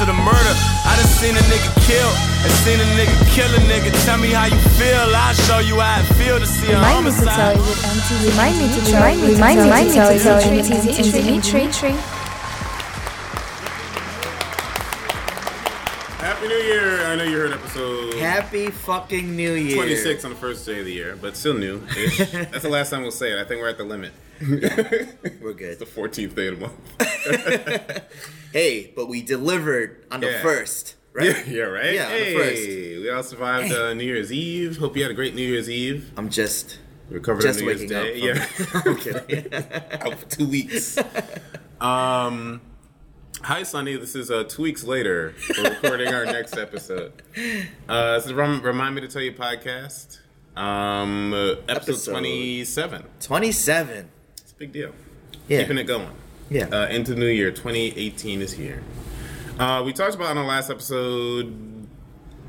of the murder. I done seen a nigga kill and seen a nigga kill a nigga. Tell me how you feel. I'll show you how it feel to see a Remind me to tell homicide. you with MTV. Remind me to remind me remind me to tell you Happy New Year! I know you heard episode Happy fucking New Year. 26 on the first day of the year, but still new. That's the last time we'll say it. I think we're at the limit. We're good. It's the 14th day of the month. Hey, but we delivered on the Yeah. first, right? Yeah, yeah, right? Yeah, on the hey, first. we all survived uh, New Year's Eve. Hope you had a great New Year's Eve. I'm just recovered just on New Year's waking up. Day. from- Yeah. I'm kidding. out for two weeks. Um, hi, Sonny. This is uh, two weeks later. We're recording our next episode. Uh, this is Rem- Remind Me to Tell You podcast. Um, uh, episode, Episode. 27. 27. It's a big deal. Yeah. Keeping it going. Yeah. Uh, into the new year. 2018 is here. Uh, we talked about on the last episode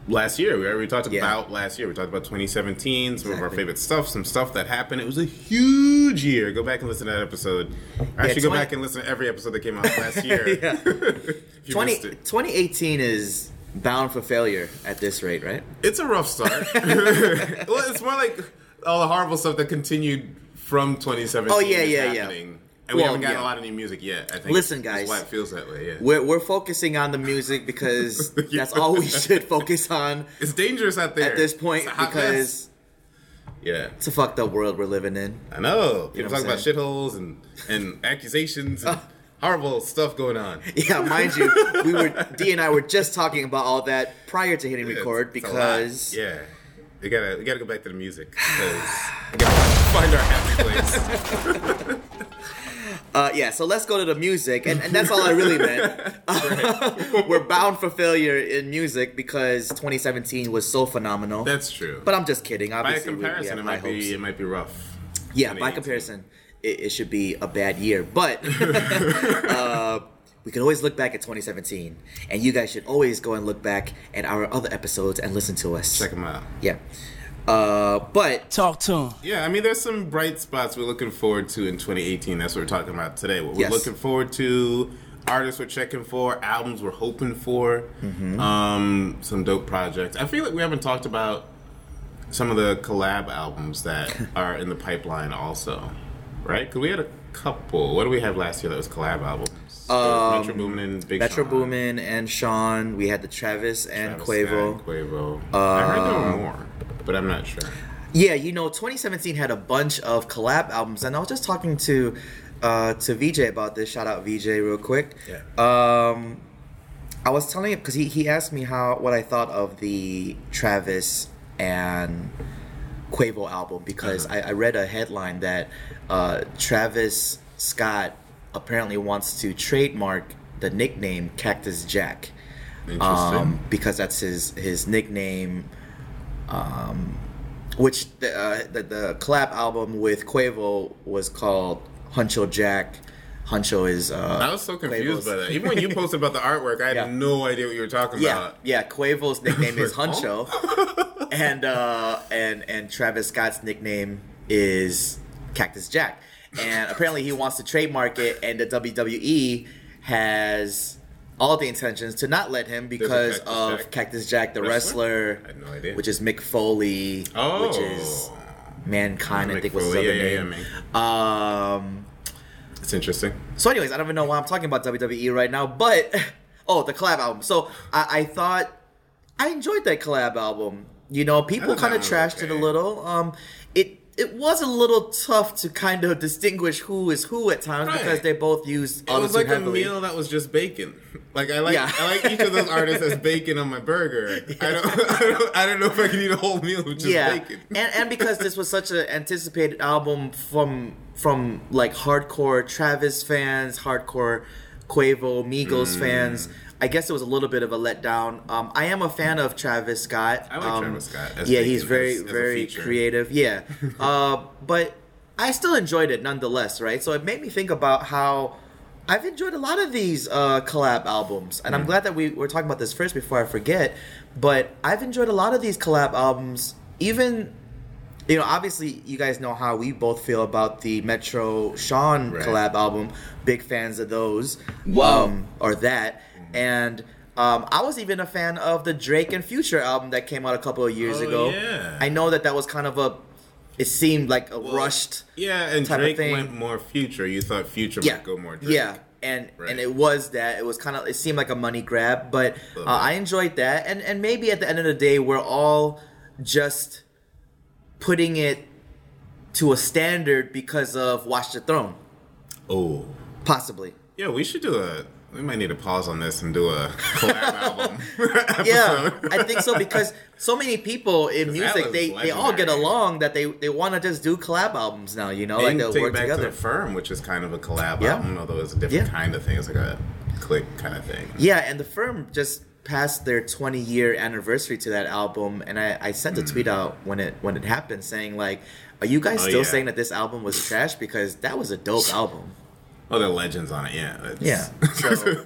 last year. We already talked Yeah. about last year. We talked about 2017, some of our favorite stuff, some stuff that happened. It was a huge year. Go back and listen to that episode. Actually, go 20 back and listen to every episode that came out last year. Yeah. 20, 2018 is bound for failure at this rate, right? It's a rough start. well, it's more like all the horrible stuff that continued from 2017. Oh, yeah, yeah, yeah. And we Well, haven't gotten yeah. a lot of new music yet. I think. Listen, That's guys. why it feels that way. Yeah. We're, we're focusing on the music because Yeah. that's all we should focus on It's dangerous out there at this point It's a hot because mess. yeah, it's a fucked up world we're living in. I know. People know what talk about shitholes and and accusations and horrible stuff going on. Yeah, mind you, we were D and I were just talking about all that prior to hitting It's- record it's a lot. because yeah, we gotta we gotta go back to the music because we gotta find our happy place. Uh, yeah. So let's go to the music, and, and that's all I really meant. we're bound for failure in music because 2017 was so phenomenal. That's true. but I'm just kidding. by Obviously, we- we comparison, it might be hopes. it might be rough. Yeah, by comparison, it, it should be a bad year. But uh, we can always look back at 2017, and you guys should always go and look back at our other episodes and listen to us. check them out. Yeah. Uh, but Talk to him. Yeah, I mean, there's some bright spots we're looking forward to in 2018. That's what we're talking about today. What we're Yes. looking forward to, artists we're checking for, albums we're hoping for, Mm-hmm. um, some dope projects. I feel like we haven't talked about some of the collab albums that are in the pipeline, also, right? Because we had a couple. What do we have last year that was collab albums? There was Metro Boomin and Big Um, Metro Sean, Boomin and Sean, we had the Travis and Travis Quavo. Scott, Quavo. I heard there Uh, were more, but I'm not sure. Yeah, you know, 2017 had a bunch of collab albums, and I was just talking to uh, to VJ about this. Shout out VJ real quick. Yeah. Um, I was telling him because he, he asked me how what I thought of the Travis and Quavo album because Uh-huh. I, I read a headline that uh, Travis Scott apparently wants to trademark the nickname Cactus Jack Interesting. um, because that's his his nickname. Um, which the, uh, the the collab album with Quavo was called Huncho Jack. Huncho is uh, I was so confused Quavo's- by that. Even when you posted about the artwork, I had Yeah. no idea what you were talking Yeah, about. yeah. Quavo's nickname is Huncho, and uh, and and Travis Scott's nickname is Cactus Jack. And apparently, he wants to trademark it, and the WWE has all the intentions to not let him because Cactus of Jack Cactus Jack, the wrestler? wrestler, I had no idea. which is Mick Foley, Oh, which is Mankind. I think was his other yeah, yeah, name. yeah, um. it's interesting. So, anyways, I don't even know why I'm talking about WWE right now, but oh, the collab album. So, I, I thought I enjoyed that collab album. You know, people kind of trashed it a little. Um, it it was a little tough to kind of distinguish who is who at times Right. because they both used. It was like heavily. a meal that was just bacon. Like I like, Yeah. I like each of those artists as bacon on my burger. I, don't, I don't, I don't know if I can eat a whole meal with just yeah, bacon. and and because this was such an anticipated album from from like hardcore Travis fans, hardcore Quavo, Migos Mm. fans. I guess it was a little bit of a letdown. Um, I am a fan of Travis Scott. I like um, Travis Scott as yeah, he's very as- as very feature. creative. Yeah, uh, but I still enjoyed it nonetheless. Right, so it made me think about how. I've enjoyed a lot of these uh, collab albums, and I'm Mm. glad that we were talking about this first before I forget. But I've enjoyed a lot of these collab albums even you know, obviously, you guys know how we both feel about the Metro Sean Right. collab album. Big fans of those, Wow. um, or that, and. Um, I was even a fan of the Drake and Future album that came out a couple of years Oh, ago. yeah. I know that that was kind of a, it seemed like a rushed Yeah, and type of Drake thing. went more future. You thought future yeah, might go more Drake. Yeah, and Right. and it was that. It was kind of. It seemed like a money grab, but uh. I enjoyed that. And and maybe at the end of the day, we're all just putting it to a standard because of Watch the Throne, Oh. possibly. Yeah, we should do a. We might need to pause on this and do a collab album. Yeah. I think so because so many people in music they, they all get along that they they want to just do collab albums now. You know, like they'll work back together. to Firm, which is kind of a collab Yeah. album, although it's a different Yeah. kind of thing. It's like a click kind of thing. Yeah, and the firm just passed their 20 year anniversary to that album, and I, I sent a tweet out when it when it happened, saying like, "Are you guys Hmm. Oh, still yeah. saying that this album was trash? Because that was a dope album." Oh, there are legends on it. Yeah. That's- Yeah. So,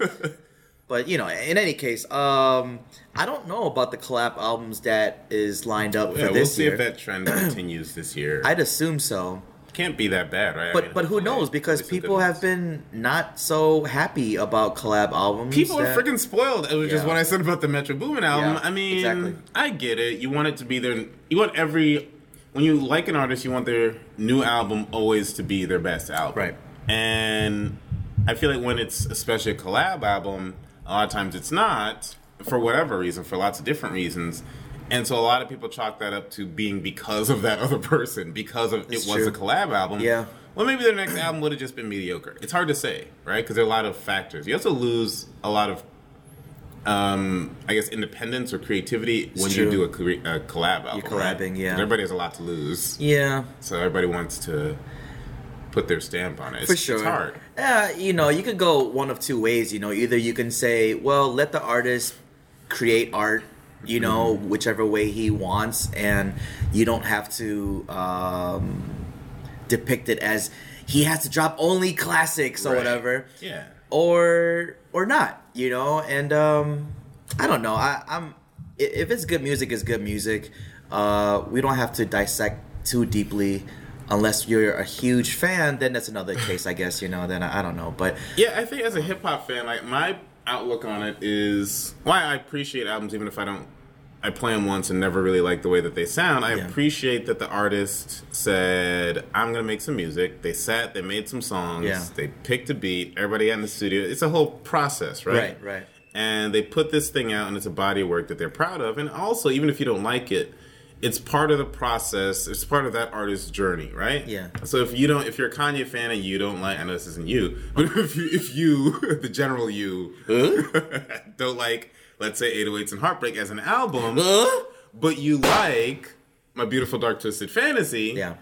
but you know, in any case, um, I don't know about the collab albums that is lined up Yeah, for we'll see year. if that trend continues this year. I'd assume so. Can't be that bad, right? I But mean, but who knows? Because there's some good people have been not so happy about collab albums. People are freaking spoiled. It was just what I said about the Metro Boomin album. Yeah, I mean, exactly. I get it. You want it to be their. You want every. When you like an artist, you want their new album always to be their best album. Right. And I feel like when it's especially a collab album, a lot of times it's not for whatever reason, for lots of different reasons. And so a lot of people chalk that up to being because of that other person, because of That's it was true. a collab album. Yeah. Well, maybe their next album would have just been mediocre. It's hard to say, right? Because there are a lot of factors. You also lose a lot of, um, I guess, independence or creativity when true. you do a, a collab album. You're collabing, Yeah. Everybody has a lot to lose, Yeah. so everybody wants to put their stamp on it. It's, For sure. it's hard. Yeah, you know, you could go one of two ways. You know, either you can say, well, let the artist create art, you know, Mm-hmm. whichever way he wants, and you don't have to um, depict it as he has to drop only classics or Right. whatever, Yeah. or or not, you know. And um, I don't know. I, I'm if it's good music, it's good music. Uh, we don't have to dissect too deeply. Unless you're a huge fan, then that's another case, I guess. You know, then I, I don't know, but Yeah, I think as a hip hop fan, like my outlook on it is why I appreciate albums, even if I don't. I play them once and never really like the way that they sound. I Yeah. appreciate that the artist said, "I'm gonna make some music." They sat, they made some songs, Yeah. they picked a beat. Everybody got in the studio. It's a whole process, right? Right, right. And they put this thing out, and it's a body of work that they're proud of. And also, even if you don't like it, it's part of the process. It's part of that artist's journey, right? Yeah. So if you don't, if you're a Kanye fan and you don't like, I know this isn't you, but if you, if you, the general you, don't like, let's say 808s and Heartbreak as an album, but you like My Beautiful Dark Twisted Fantasy, Yeah.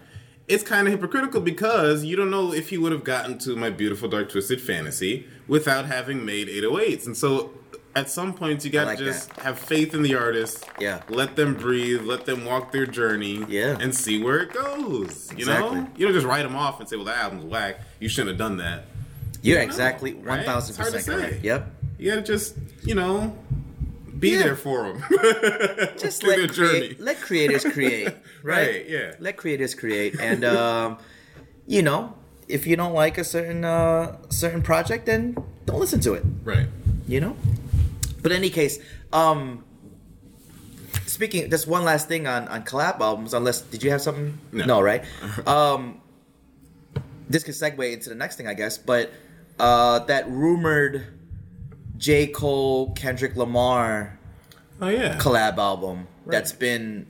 it's kind of hypocritical because you don't know if he would have gotten to My Beautiful Dark Twisted Fantasy without having made 808s, and so. At some point, you got to like just that. have faith in the artist. Yeah. Let them breathe. Let them walk their journey. Yeah. And see where it goes. You Exactly. know, you don't just write them off and say, "Well, that album's whack. You shouldn't have done that." you're know, exactly? One thousand right? percent. Yep. You gotta just, you know, be Yeah. there for them. Just let create, let creators create, right? Right, yeah. Let creators create, and um, you know, if you don't like a certain uh, certain project, then don't listen to it. right. you know but in any case um speaking just one last thing on on collab albums unless did you have something No. right um this could segue into the next thing i guess but uh that rumored j cole kendrick lamar Oh yeah. collab album that's been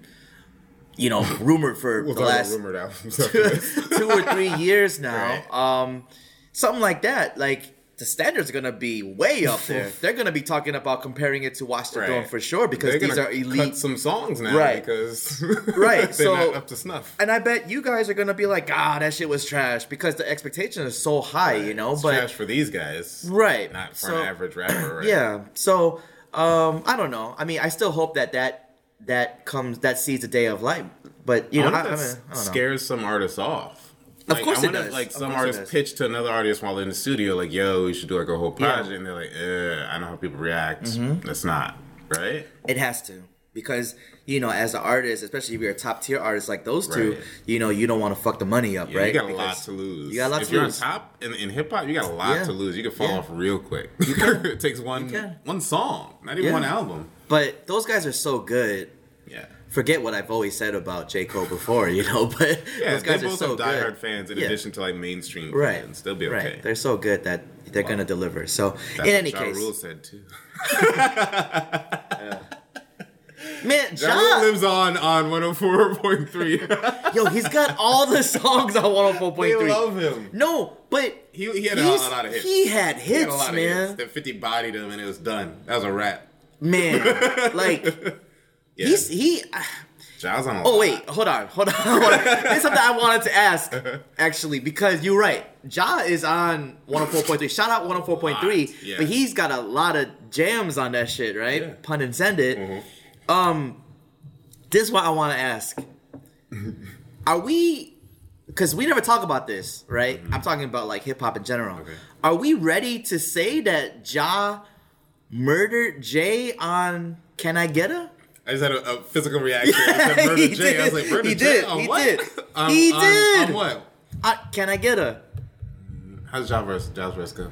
you know rumored for We'll the last rumored albums. after this. two or three years now. Right. Um, something like that. Like the standards are gonna be way up there. They're gonna be talking about comparing it to Watch the Throne for sure because these are elite. Cut some songs now, Right. Because Right, so- up to snuff. and I bet you guys are gonna be like, ah, that shit was trash because the expectation is so high, you know. It's but trash for these guys, right, Not for so, an average rapper, right? Yeah. So um, I don't know. I mean, I still hope that that that comes that sees the day of light. But you I know, I, I, mean, I don't know. scares some artists off. Of Like, course I it wonder if, does. Like Of some it artists pitch to another artist while they're in the studio, like, "Yo, we should do like a whole Yeah. project," and they're like, "Uh, I know how people react. Mm-hmm. That's not right." It has to. because you know, as an artist, especially if you're a top tier artist like those two, Right. you know, you don't want to fuck the money up, Yeah, right? You got a lot to lose. You got a lot if to you're lose. on top in, in hip hop, you got a lot Yeah. to lose. You can fall Yeah. off real quick. it takes one one song, not even Yeah. one album. But those guys are so good. Yeah. Forget what I've always said about J Cole before, you know. But Yeah, those guys are both so have diehard good. fans in Yeah. addition to like mainstream right? fans. They'll be right. okay. They're so good that they're gonna deliver. So That's in any case, Rule said too. man, Ja Ja, lives on on 104.3. yo, he's got all the songs on 104.3. they love him. No, but He, he had a, lot of hits. He had He had hits, a lot of man. hits. Then 50 bodied him and it was done. That was a wrap. Man, like Yeah. he's he. Ja's on a Oh lot. wait, hold on, hold on, hold on. There's something I wanted to ask actually because you're right. Ja is on 104.3. Shout out 104.3, Yeah. but he's got a lot of jams on that shit, right? Yeah. Mm-hmm. Pun intended. Um, this is what I want to ask: Are we? Because we never talk about this, right? I'm talking about like hip hop in general. Mm-hmm. Okay. Are we ready to say that Ja murdered Jay on "Can I Get A"? I just had a, a physical reaction. I said Murder J. I was like, Murder He J? did. On He what? did. On- He on- did. On what? Uh, can I get a? How's Ja verse? Ja's verse go?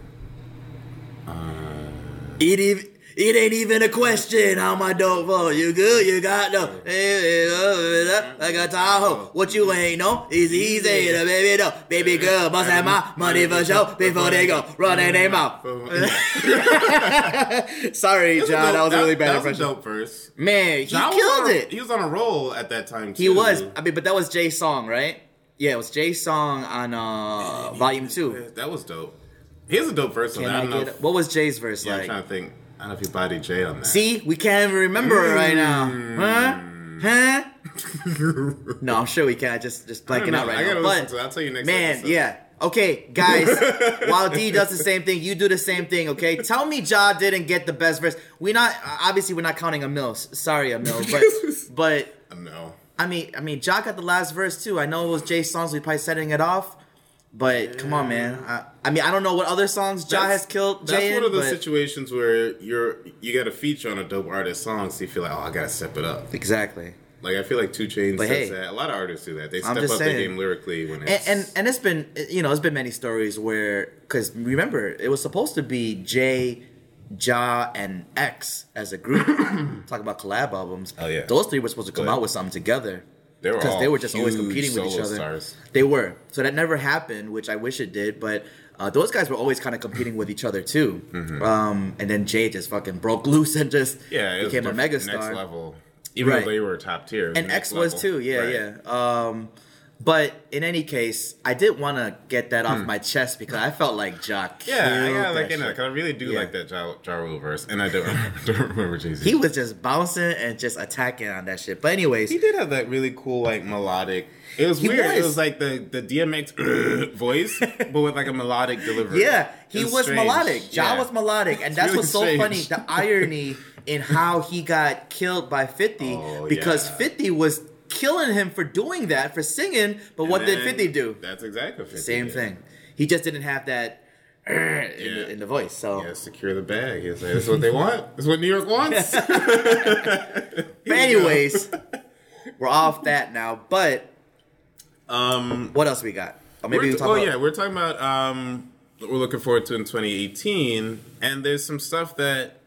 It even, it ain't even a question how my dope for. You good? You got no. I got Tahoe. What you ain't know is easy to baby no. Baby girl must have my money for show before they go running their mouth. Sorry, John. That was a really bad that impression. was a dope verse. Man, he was killed a- it. He was on a roll at that time too. He was. I mean, but that was Jay's song, right? Yeah, it was Jay's song on uh, Volume Two. That was dope. He has a dope verse on Can that. I I don't know. get? What was Jay's verse yeah, I'm like? trying to think. I don't know if you body J on that. See, we can't even remember it right now. Hmm. Huh? Huh? no, I'm sure we can. I just just blanking out right I now. But. I'll tell you next man, episode. yeah. Okay, guys. while D does the same thing, you do the same thing. Okay, tell me Ja didn't get the best verse. We not obviously we're not counting Amil's. Sorry, Amil's, but but No. I mean I mean Ja got the last verse too. I know it was Jay's songs. We probably setting it off. But come on, man. I, I mean, I don't know what other songs Ja That's- has killed That's Jay one of those but situations where you're you got a feature on a dope artist song, so you feel like, oh, I gotta step it up. exactly. Like I feel like 2 Chainz But does hey, that. A lot of artists do that. They step up saying. their game lyrically when and, it's and and it's been you know it's been many stories where because remember it was supposed to be Jay, Ja, and X as a group talk about collab albums. Oh, yeah. those three were supposed to come But out with something together they were because they were just always competing with each other. Stars. They were so that never happened, which I wish it did. But uh, those guys were always kind of competing with each other too. Um, and then Jay just fucking broke loose and just Mm-hmm. Yeah, became a megastar. Next level. Even Right. though they were top tier. and X was too. Yeah, Right. yeah. Um, but in any case, I did want to get that Hmm. off my chest because I felt like Jock. Yeah, I gotta like in because I really do Yeah. like that Ja, ja Rule verse, and I don't remember, don't remember Jay Z. He was just bouncing and just attacking on that shit. But anyways, He did have that really cool like melodic. It was weird. It was. was like the the DMX voice, but with like a melodic delivery. yeah, he It was, melodic. Ja Yeah. was melodic, and that's really what's so strange. funny. The irony in how he got killed by Fifty Oh, because yeah. Fifty was killing him for doing that for singing. But And what did Fifty do? That's exactly what 50 Same did. thing. He just didn't have that. "Urgh" In, Yeah. the, in the voice, so Yeah, secure the bag. Like, "This is what they want. This is what New York wants." But anyways, we're off that now. But um, what else we got? Or maybe we oh about. yeah, we're talking about um, what we're looking forward to in 2018, and there's some stuff that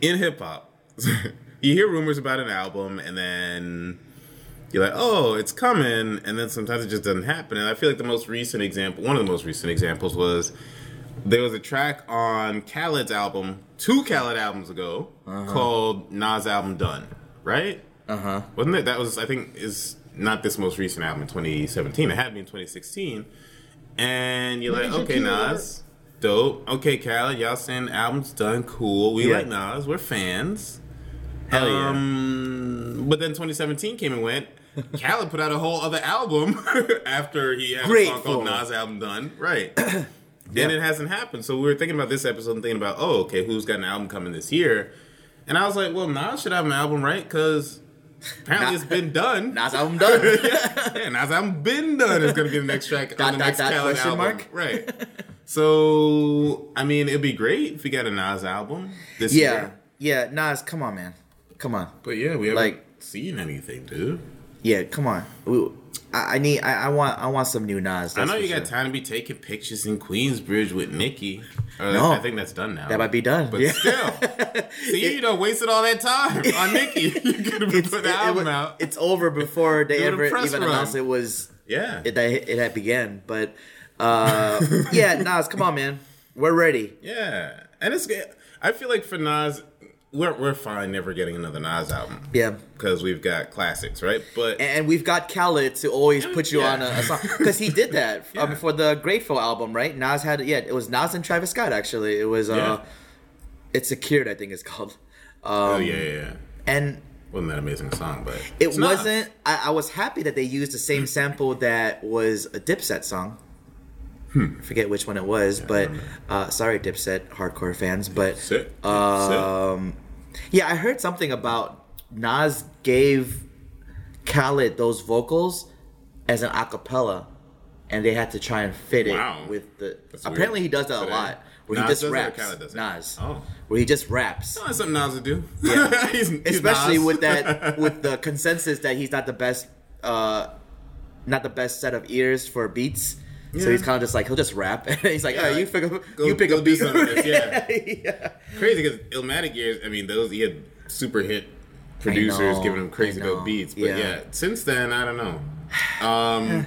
in hip hop, you hear rumors about an album, and then you're like, oh, it's coming, and then sometimes it just doesn't happen. And I feel like the most recent example, one of the most recent examples, was there was a track on Khaled's album, two Khaled albums ago, called Nas album Done, right? Uh huh. wasn't it? That was I think is not this most recent album in 2017. It had to be in 2016. And you're like, okay, Nas, dope. Okay, Khaled, y'all saying album's done, cool. We Yeah. like Nas, we're fans. Hell yeah. Um, but then 2017 came and went. Khaled put out a whole other album after he had a song called Grateful. Nas album done, right? And it hasn't happened. So we were thinking about this episode and thinking about, oh, okay, who's got an album coming this year? And I was like, well, Nas should have an album, right? Because apparently Nas- it's been done. Nas album done. yeah, Nas album been done is going to be the next track Dot, on the dot, next dot, Khaled album. mark? Right. So, I mean, it'd be great if we got a Nas album this yeah, year. yeah. Nas, come on, man. Come on. But yeah, we haven't Like- seen anything, dude. Yeah, come on. We, I, I need. I, I want. I want some new Nas. I know you got sure. time to be taking pictures in Queensbridge with Nikki. Or No. I think that's done now. That might be done. But Yeah. still, see, you don't wasted all that time on Nikki. You could have put the it album wa- out. it's over before they ever even run. announced it was yeah, it, it had began. But uh, yeah, Nas, come on, man, we're ready. yeah, and it's. I feel like for Nas, we're we're fine never getting another Nas album. Yeah. because we've got classics, right? But And we've got Khaled to always put you Yeah. on a, a song because he did that um, Yeah. for the Grateful album, right? Nas had yeah, it was Nas and Travis Scott actually. It was uh, Yeah. it's secured, I think it's called. Um, oh yeah, yeah, yeah. and wasn't that amazing song? But it wasn't. I, I was happy that they used the same sample that was a Dipset song. Hmm. I forget which one it was, but uh, sorry, Dipset hardcore fans. But um, yeah, I heard something about Nas gave Khaled those vocals as an acapella, and they had to try and fit it Wow. with the. That's apparently, weird. he does that a lot, where Nas he just does it or raps. Khaled does it? Nas, Oh. where he just raps. Oh, that's something Nas would do. Yeah. He's- he's especially Nas. with that with the consensus that he's not the best uh not the best set of ears for beats so he's kind of just like he'll just rap and he's like Yeah, right you pick up go- you pick go up do beats some of this, yeah. yeah crazy because Illmatic years. I mean, those he had super hit producers know, giving him crazy dope beats. But yeah. yeah. since then I don't know. Um,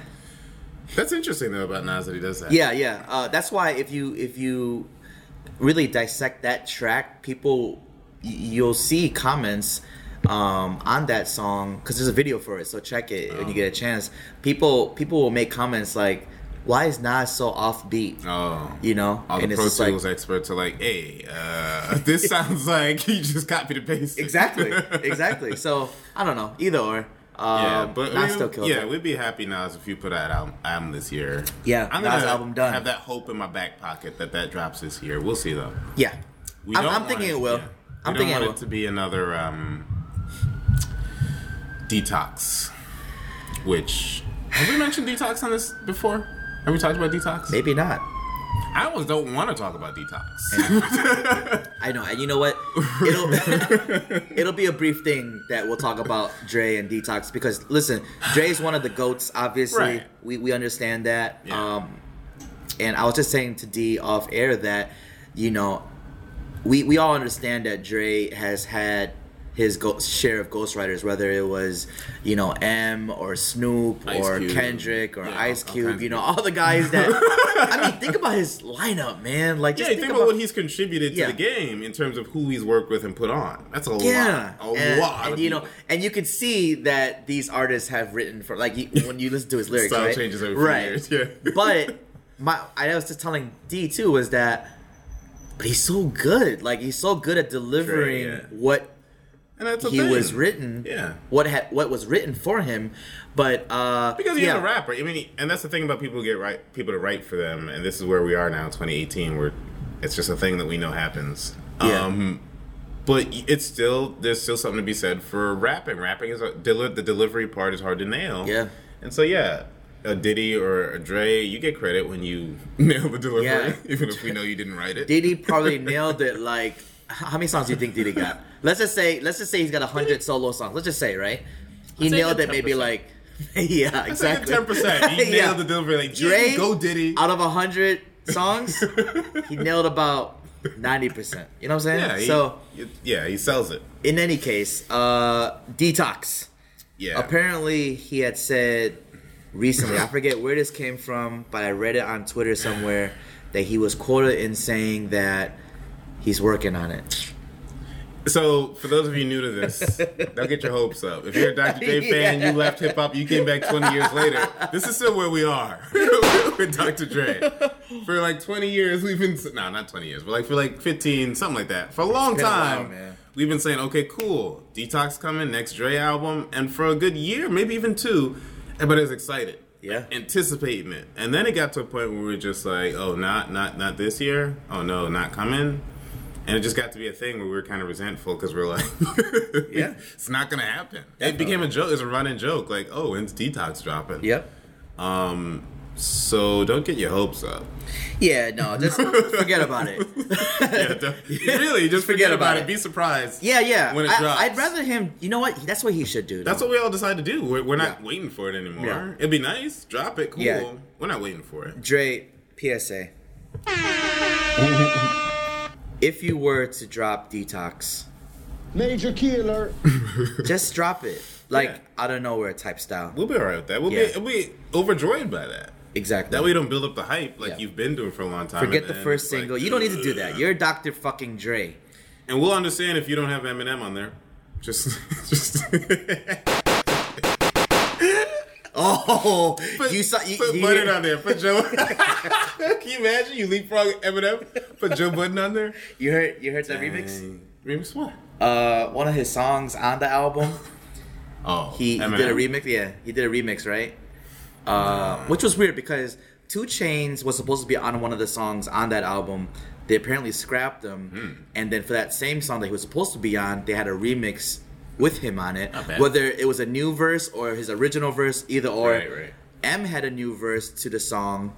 that's interesting though about Nas that he does that. yeah yeah uh that's why if you if you really dissect that track people you'll see comments um, on that song because there's a video for it so check it when you get a chance people people will make comments like why is Nas so offbeat Oh. you know All the and Pro just like- Tools experts are like, "Hey, uh, this sounds like he just copied and pasted." exactly, exactly. So I don't know, either or. Um, Yeah, but Nas still killed yeah, it. we'd be happy Nas if you put out album, album this year. Yeah, I'm Nas gonna album done. Have that hope in my back pocket that that drops this year. We'll see though. yeah. We I'm, I'm thinking it- it will. yeah. I'm we thinking don't it want will. it to be another um, detox. Which have we mentioned detox on this before? Have we talked about detox? Maybe not. I almost don't want to talk about detox. I know, and you know what? It'll it'll be a brief thing that we'll talk about Dre and Detox because listen, Dre is one of the goats. Obviously, Right. we we understand that. Yeah. Um, and I was just saying to D off air that you know we we all understand that Dre has had his go- share of ghostwriters, whether it was you know M or Snoop Ice or Cube. Kendrick or Yeah, Ice Cube, you know all the guys that. I mean, think about his lineup, man. Like, yeah, just you think about what he's contributed to the game in terms of who he's worked with and put on. That's a yeah, lot. A and, lot. and you know, and you can see that these artists have written for like when you listen to his lyrics, Style right? changes over right. years, yeah. but my, I was just telling D too was that, but he's so good. Like he's so good at delivering yeah. what and that's a he thing. was written. Yeah. What had what was written for him, but uh, Because he's yeah, a rapper. I mean, and that's the thing about people who get right people to write for them, and this is where we are now, 2018, where it's just a thing that we know happens. Yeah. Um, but it's still there's still something to be said for rapping. Rapping is a, deli- the delivery part is hard to nail. Yeah. and so yeah. A Diddy or a Dre, you get credit when you nail the delivery, Yeah. even if we know you didn't write it. Diddy probably nailed it. Like, how many songs do you think Diddy got? Let's just say, let's just say he's got hundred solo songs. Let's just say, right? He nailed it. Maybe 10%. like, yeah, exactly. ten percent. He Yeah. nailed the delivery. Like Dre, go Diddy. Out of hundred songs, he nailed about ninety percent. You know what I'm saying? Yeah, he, so, yeah, he sells it. in any case, uh, detox. Yeah, Apparently, he had said recently, I forget where this came from, but I read it on Twitter somewhere that he was quoted in saying that he's working on it. So, for those of you new to this, don't get your hopes up. If you're a Dr. J fan, Yeah. you left hip hop, you came back 20 years later. This is still where we are with Dr. Dre. For like 20 years, we've been no, not 20 years, but like for like 15, something like that. For a long been a while, time, we've been saying, okay, cool, Detox coming, next Dre album, and for a good year, maybe even two, everybody's excited. Yeah. anticipating it, and then it got to a point where we were just like, "Oh, not not not this year. Oh no, not coming." And it just got to be a thing where we were kind of resentful because we are like, Yeah. it's not gonna happen." It became a joke. It's a running joke, like, "Oh, when's Detox dropping?" Yep. Um, So don't get your hopes up. Yeah, no, just forget about it. Yeah, don't- really, just forget, about, it. Be surprised. Yeah, yeah. When it I, drops. I'd rather him. You know what? That's what he should do. That's though. what we all decided to do. We're, we're not Yeah. waiting for it anymore. Yeah. It'd be nice. Drop it. Cool. Yeah. We're not waiting for it. Dre, PSA. if you were to drop Detox, Major key alert, just drop it. Like Yeah. out of nowhere type style. We'll be all right with that. We'll Yeah. be we'll be overjoyed by that. Exactly. That way, you don't build up the hype like Yeah. you've been doing for a long time. Forget the first it's like, single. you don't need to do that. You're Dr. fucking Dre. And we'll understand if you don't have Eminem on there. Just, just Oh, put, you saw you, put Joe Budden on there. Put Joe. Can you imagine you leapfrog Eminem? Put Joe Budden on there. You heard you heard that remix? Dang. Remix what? Uh, one of his songs on the album. Oh, He, he did a remix. Yeah, he did a remix, right? Uh, which was weird because 2 Chainz was supposed to be on one of the songs on that album. They apparently scrapped them, Hmm. and then for that same song that he was supposed to be on, they had a remix with him on it. Not bad. Whether it was a new verse or his original verse, either or. Right, right. M had a new verse to the song,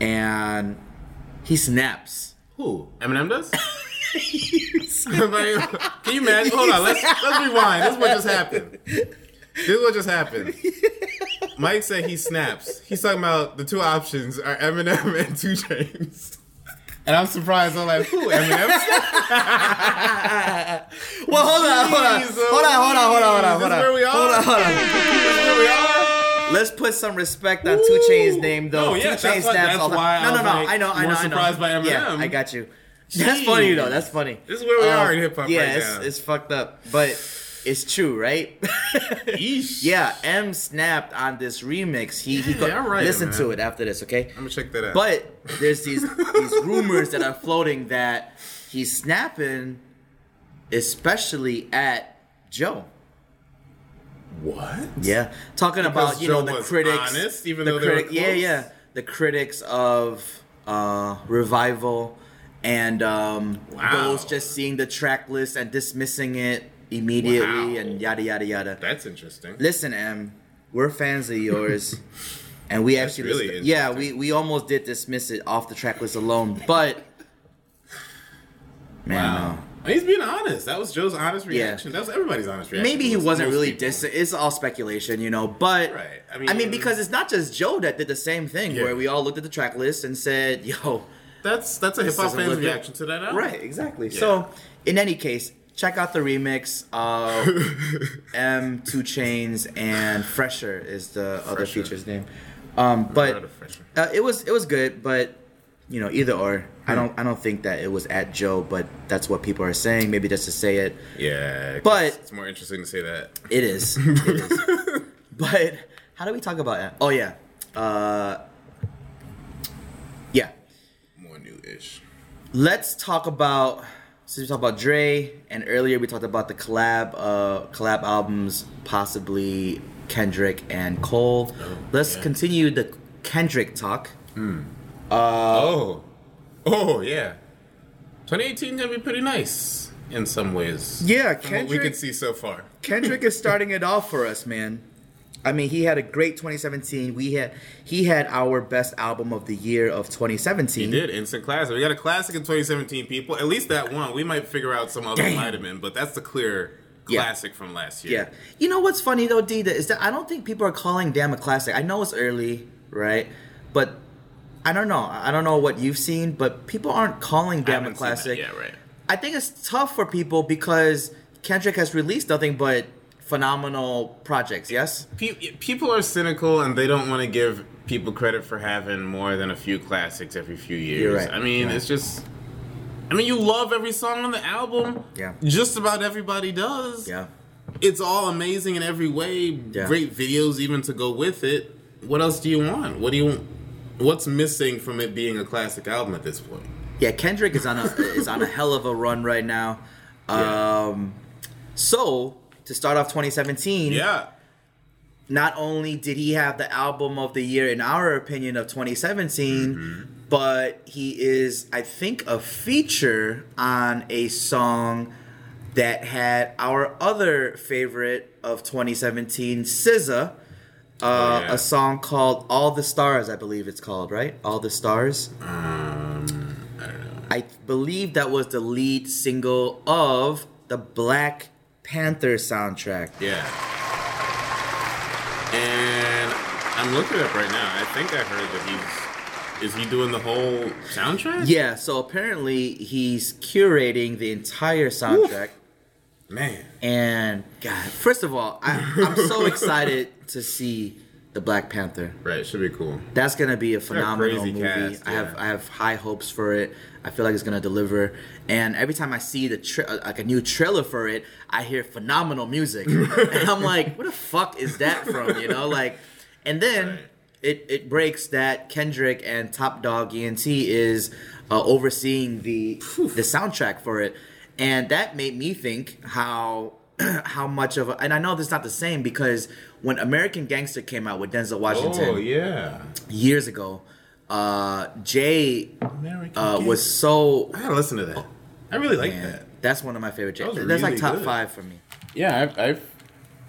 and he snaps. Who? Eminem does? Like, Can you imagine? Hold on, let's let's rewind. This is what just happened. This is what just happened. Mike said he snaps. He's talking about the two options are Eminem and 2 Chainz. And I'm surprised. I'm like, who? Eminem? Well, hold on, hold on, Jeez, hold on, hold on, hold on, hold on, This hold is on. where we are? Hold on, hold on. This is where we are? Let's put some respect on 2 Chainz' name, though. No, yeah, 2 Chainz snaps all the I No, no, no. like, I know, I know, more I know. surprised by Yeah, Eminem. I got you. That's funny though. That's funny. This is where we Uh, are in hip hop Yeah, right it's, now. it's fucked up, but it's true, right? Yeah, M snapped on this remix. He he Yeah, all right, listen man. to it after this, okay? I'm gonna check that out. But there's these these rumors that are floating that he's snapping, especially at Joe. what? Yeah, talking Because about you know the critics, honest, even the though they were critic, yeah, yeah, the critics of uh, revival and um, Wow. those just seeing the track list and dismissing it immediately Wow. and yada yada yada. That's interesting. Listen, Em, we're fans of yours, and we actually really listened- yeah, we we almost did dismiss it off the track list alone, but man, Wow. He's being honest. That was Joe's honest Yeah. reaction. That was everybody's honest reaction. maybe he wasn't really people. dis. It's all speculation, you know. But Right. I I mean- mean, because it's not just Joe that did the same thing, Yeah. where we all looked at the track list and said, "Yo, That's that's a hip hop fan's reaction to that album. Right, exactly. Yeah. So, in any case, check out the remix. of M, 2 Chainz, and Phresher is the other feature's name. Um, but uh, it was it was good, but you know, either or. I don't I don't think that it was at Joe, but that's what people are saying. Maybe just to say it, Yeah, But- it's more interesting to say that. it is. It is. but how do we talk about that? Oh yeah, uh, yeah. More new-ish. Let's talk about since we talked about Dre and earlier we talked about the collab uh collab albums, possibly Kendrick and Cole. Let's yeah. continue the Kendrick talk. oh, oh yeah. 2018 gonna be pretty nice in some ways. Yeah, from what we can see so far. Kendrick is starting it off for us, man. I mean, he had a great 2017. We had he had our best album of the year of 2017. He did instant classic. We got a classic in 2017. People, at least that one. We might figure out some other Damn. might have been, but that's the clear Yeah. classic from last year. Yeah. You know what's funny though, D, is that I don't think people are calling Damn a classic. I know it's early, right? But I don't know. I don't know what you've seen, but people aren't calling Damn a haven't seen that. classic. Yeah, right. I think it's tough for people because Kendrick has released nothing but phenomenal projects. Yes. Pe- people are cynical and they don't want to give people credit for having more than a few classics every few years. You're right. I mean, Yeah. it's just. I mean, you love every song on the album. Yeah. Just about everybody does. Yeah. It's all amazing in every way. Yeah. Great videos even to go with it. What else do you want? What do you? What's missing from it being a classic album at this point? Yeah, Kendrick is on a is on a hell of a run right now. Yeah. Um, so to start off 2017, Yeah. not only did he have the album of the year in our opinion of 2017, Mm-hmm. but he is, I think, a feature on a song that had our other favorite of 2017, SZA, uh, yeah. a song called "All the Stars." I believe it's called right. All the Stars. Um, I don't know. I believe that was the lead single of the Black Panther soundtrack. Yeah. And I'm looking it up right now. I think I heard that he's is he doing the whole soundtrack? Yeah, so apparently he's curating the entire soundtrack. Man. And God, first of all, I, I'm so excited to see the Black Panther. Right, should be cool. That's gonna be a phenomenal crazy movie. cast, I have. I have high hopes for it. I feel like it's gonna deliver. And every time I see the tra- uh, like a new trailer for it, I hear phenomenal music, and I'm like, what the fuck is that from? You know, like, and then Right. it it breaks that Kendrick and Top Dawg ENT is uh, overseeing the the soundtrack for it, and that made me think how. How much of a, and I know this is not the same because when American Gangster came out with Denzel Washington, Oh yeah. years ago, uh, Jay American uh, was so. I gotta listen to that. I really like Man, that. that's one of my favorite Jay. That was That's like top good. five for me. Yeah, I, I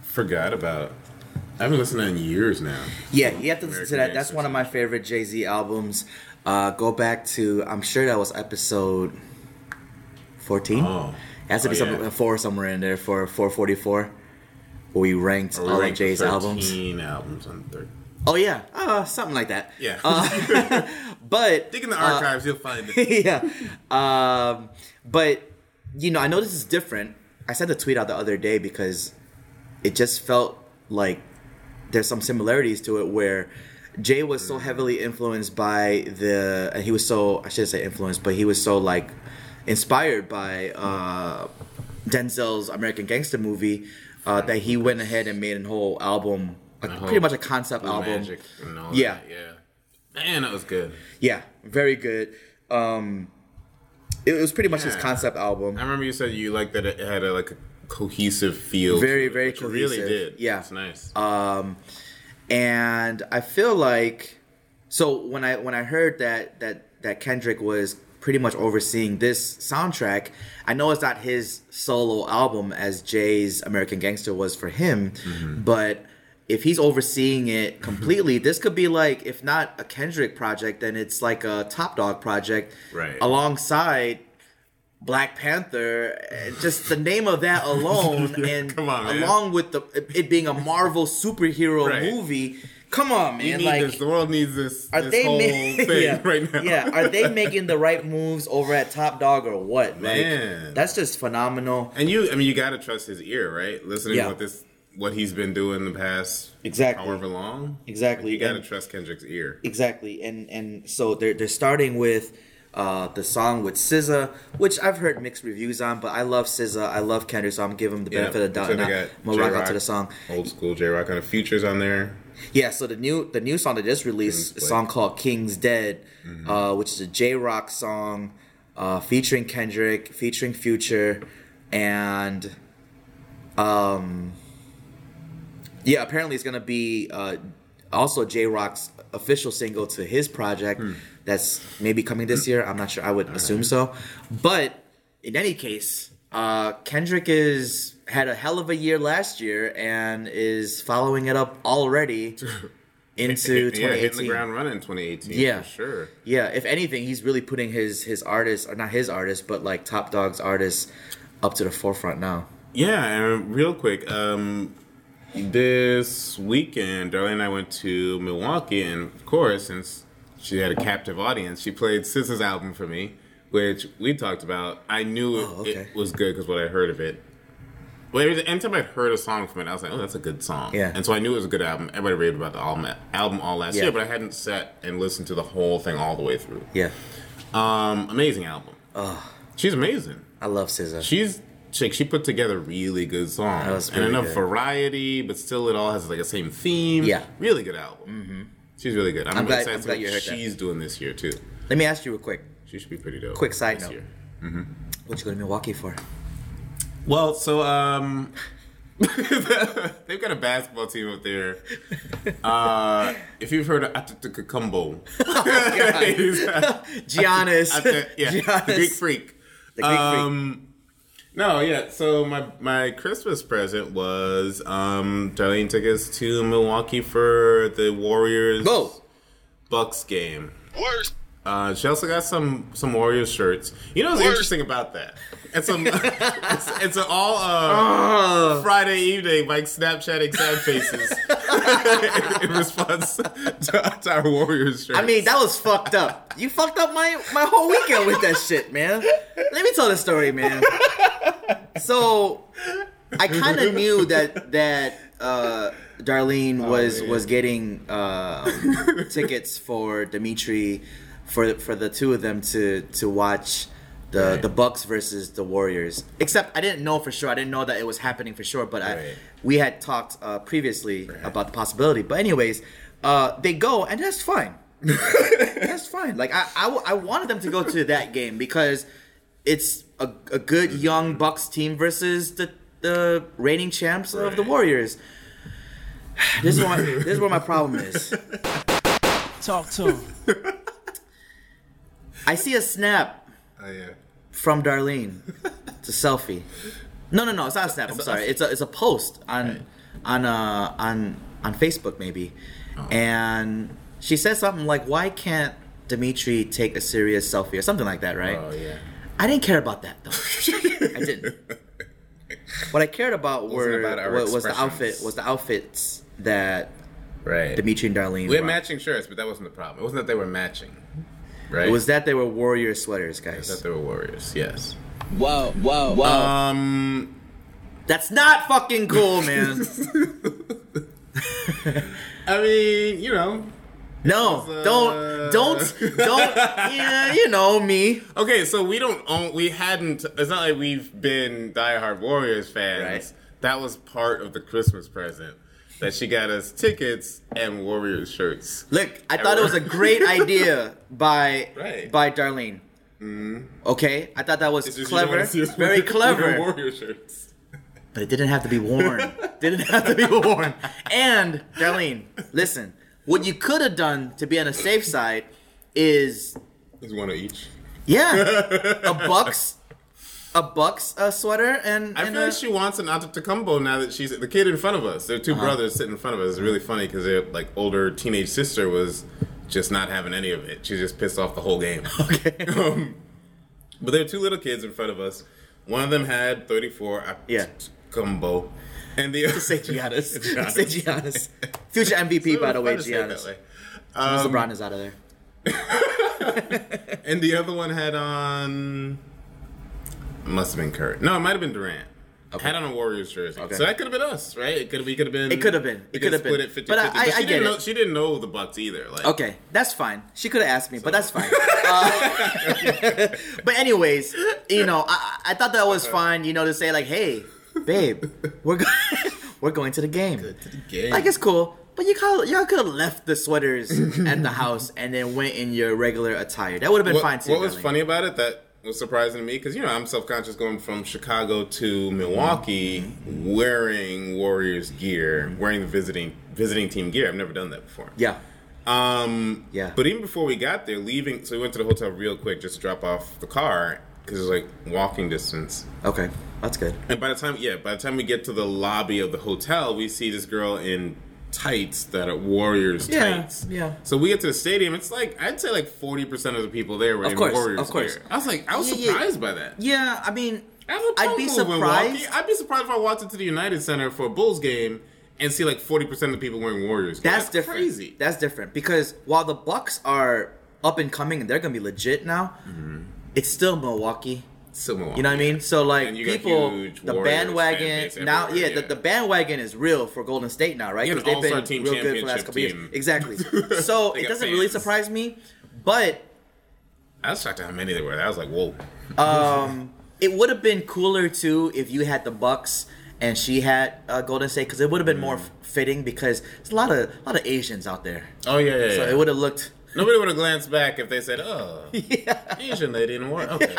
forgot about. I haven't listened to it in years now. Yeah, you have to listen to that. That's one of my favorite Jay Z albums. Uh, go back to I'm sure that was episode fourteen. Oh. It has to be Oh, something yeah. four somewhere in there for four forty four, where we ranked Or we all ranked of Jay's albums. 13 albums on third. Oh yeah, uh, something like that. Yeah. Uh, but Dig in the uh, archives, you'll find it. yeah. Um, but you know, I know this is different. I sent a tweet out the other day because it just felt like there's some similarities to it where Jay was so heavily influenced by the and he was so I shouldn't say influenced, but he was so like inspired by uh Denzel's American Gangster movie uh, that he went ahead and made a whole album, a, pretty much a concept album. Magic and all Yeah. that, yeah. Man, that was good. Yeah, very good. Um, it was pretty much his concept album. I remember you said you liked that it had a like a cohesive feel. Very, to it, very which Really did. Yeah. it's nice. Um, and I feel like so when I when I heard that that that Kendrick was pretty much overseeing this soundtrack, I know it's not his solo album as Jay's American Gangster was for him, Mm-hmm. but if he's overseeing it completely, this could be like if not a Kendrick project, then it's like a Top Dawg project, Right. Alongside Black Panther, just the name of that alone, and on, along with the it being a Marvel superhero Right. movie. Come on, man! like, this. The world needs this. are this they whole ma- thing yeah, right now? yeah, are they making the right moves over at Top Dawg or what? Man. like, that's just phenomenal. And you, I mean, you got to trust his ear, right? Listening Yeah. to what this, what he's been doing the past, Exactly. however long. Exactly. You got to trust Kendrick's ear. Exactly, and and so they're they're starting with uh, the song with SZA, which I've heard mixed reviews on, but I love SZA, I love Kendrick, so I'm giving him the benefit of the doubt. so and I- got I'm gonna rock out to the song. Old school Jay Rock kind of features on there. Yeah, so the new the new song they just released, a song called "King's Dead," uh, which is a Jay Rock song uh, featuring Kendrick, featuring Future, and um, yeah, apparently it's gonna be uh, also Jay Rock's official single to his project. That's maybe coming this year. I'm not sure. I would assume so, but in any case, uh, Kendrick is had a hell of a year last year and is following it up already into yeah, hitting 2018. the ground running in 2018. Yeah. for sure. Yeah, if anything, he's really putting his his artists, or not his artists, but like Top Dawg's artists, up to the forefront now. Yeah, and real quick, um, this weekend, Darlene and I went to Milwaukee, and of course, since she had a captive audience, she played SZA's album for me, which we talked about. I knew Oh, okay. it was good because what I heard of it. Well, every- anytime I'd heard a song from it, I was like, "Oh, that's a good song." Yeah. and so I knew it was a good album. Everybody raved about the album, album all last Yeah. year, but I hadn't sat and listened to the whole thing all the way through. Yeah, Um, amazing album. She's amazing. I love SZA. She's she, she put together really good songs That was and enough good. variety, but still it all has like a same theme. Yeah. really good album. Mm-hmm. She's really good. I'm, I'm glad- excited to what heard that. she's doing this year too. Let me ask you real quick. She should be pretty dope. Quick side note. year. What you going to Milwaukee for? Well, so um, they've got a basketball team up there. Uh, if you've heard of Antetokounmpo, Giannis. yeah, the Giannis. Greek Freak. The Greek Freak. No, yeah. So my my Christmas present was um Darlene tickets to Milwaukee for the Warriors Go. Bucks game. Uh, she also got some some Warriors shirts. You know what's interesting about that? It's a it's, it's all uh, Friday evening like Snapchatting sad faces in response to, to our Warriors shirts. I mean, that was fucked up. You fucked up my my whole weekend with that shit, man. Let me tell the story, man. So, I kind of knew that that uh, Darlene was man. was getting um tickets for Dimitri for for the two of them to to watch. The, Right. the Bucks versus the Warriors. Except I didn't know for sure. I didn't know that it was happening for sure. But I, we had talked uh, previously about the possibility. But anyways, uh, they go and that's fine. That's fine. Like I I wanted them to go to that game because it's a, a good young Bucks team versus the the reigning champs of the Warriors. This is what my, this is where my problem is. Talk to him. I see a snap oh, yeah. From Darlene. It's a selfie. No, no, no. It's not a snap. I'm sorry. It's a it's a post on on uh on on Facebook maybe, and she says something like, "Why can't Dimitri take a serious selfie or something like that?" Right? Oh yeah. I didn't care about that though. I didn't. What I cared about were about our was the outfit was the outfits that Right. Dimitri and Darlene. we had matching shirts, but that wasn't the problem. It wasn't that they were matching. Right. It was that they were warrior sweaters, guys. that guys. they were Warriors. Yes. Whoa, whoa, whoa! Um. That's not fucking cool, man. I mean, you know. No, uh, don't, don't, don't. Yeah, you know me. Okay, so we don't own. We hadn't. It's not like we've been diehard Warriors fans. Right. That was part of the Christmas present that she got us tickets and Warriors shirts. Look, I thought it was a great idea by Right. by Darlene. Mm-hmm. Okay, I thought that was It's just you don't clever, wanna see us very clever. Warrior shirts. But it didn't have to be worn. didn't have to be worn. And Darlene, listen, what you could have done to be on the safe side is, is one of each. yeah, a Bucks, a Bucks uh, sweater, and, I and feel a, like she wants an Antetokounmpo now that she's the kid in front of us. There are 2 Uh-huh. brothers sitting in front of us. It's really funny because their like older teenage sister was just not having any of it. She just pissed off the whole game. Okay. um, but there are two little kids in front of us. One of them had 34 Yeah. And the other say Giannis. Giannis. say Giannis. Future MVP, by the way, Fun to say it Giannis. way. Um, LeBron is out of there. and the other one had on. Must have been Kurt. No, it might have been Durant. Had on a Warriors jersey. Okay. So that could have been us, right? It could have, we could have been. It could have been. It could have been. It 50 But I- I- she I get didn't know. She didn't know the Bucks either. Like, Okay, that's fine. She could have asked me, but that's fine. Uh, but anyways, you know, I, I thought that was fine. You know, to say like, "Hey, babe, we're go- we're going to the game." To the game. Like it's cool, but you call y'all could have left the sweaters at the house and then went in your regular attire. That would have been what, fine too. what was funny about it that was surprising to me because you know I'm self conscious going from Chicago to Milwaukee Mm-hmm. wearing Warriors gear, wearing the visiting visiting team gear. I've never done that before. Yeah. Um, Yeah. But even before we got there, leaving, so we went to the hotel real quick just to drop off the car because it was like walking distance. Okay, that's good. And by the time, yeah, by the time we get to the lobby of the hotel, we see this girl in tights that are Warriors Yeah, tights. yeah. So we get to the stadium. It's like I'd say like forty percent of the people there were Of in course, Warriors of course. gear. I was like, I was Yeah, yeah. surprised by that. Yeah, I mean, As a I'd be surprised. I'd be surprised if I walked into the United Center for a Bulls game and see like forty percent of the people wearing Warriors. gear. That's, different. Crazy. That's different because while the Bucks are up and coming and they're gonna be legit now, mm-hmm. it's still Milwaukee. You know what I mean? So like And you got people, the Warriors bandwagon now, yeah, yeah. The, the bandwagon is real for Golden State now, right? You have 'Cause an they've been team real good for the last couple years. Exactly. So it doesn't really surprise me, but I was shocked at how many there were. I was like, whoa. um, it would have been cooler too if you had the Bucks and she had uh, Golden State because it would have been more Mm. f- fitting because there's a lot of a lot of Asians out there. Oh yeah, yeah. So yeah. it would have looked Nobody would have glanced back if they said, "Oh, Asian lady in war." Okay,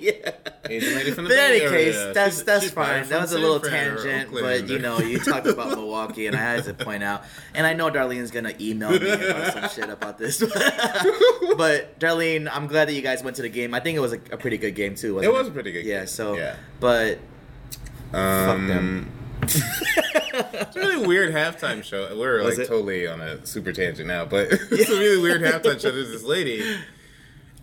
yeah. Asian lady from the But in Bay any case, Area. that's She's- that's she's probably fine. from That was a little or tangent, Oakland. but you know, you talked about Milwaukee, and I had to point out. And I know Darlene's gonna email me about some shit about this, but Darlene, I'm glad that you guys went to the game. I think it was a, a pretty good game too. Wasn't It was a pretty good Yeah. game. So, Yeah. but Um, them. It's a really weird halftime show. We're Was like it? totally on a super tangent now, but it's a really weird halftime show. There's this lady.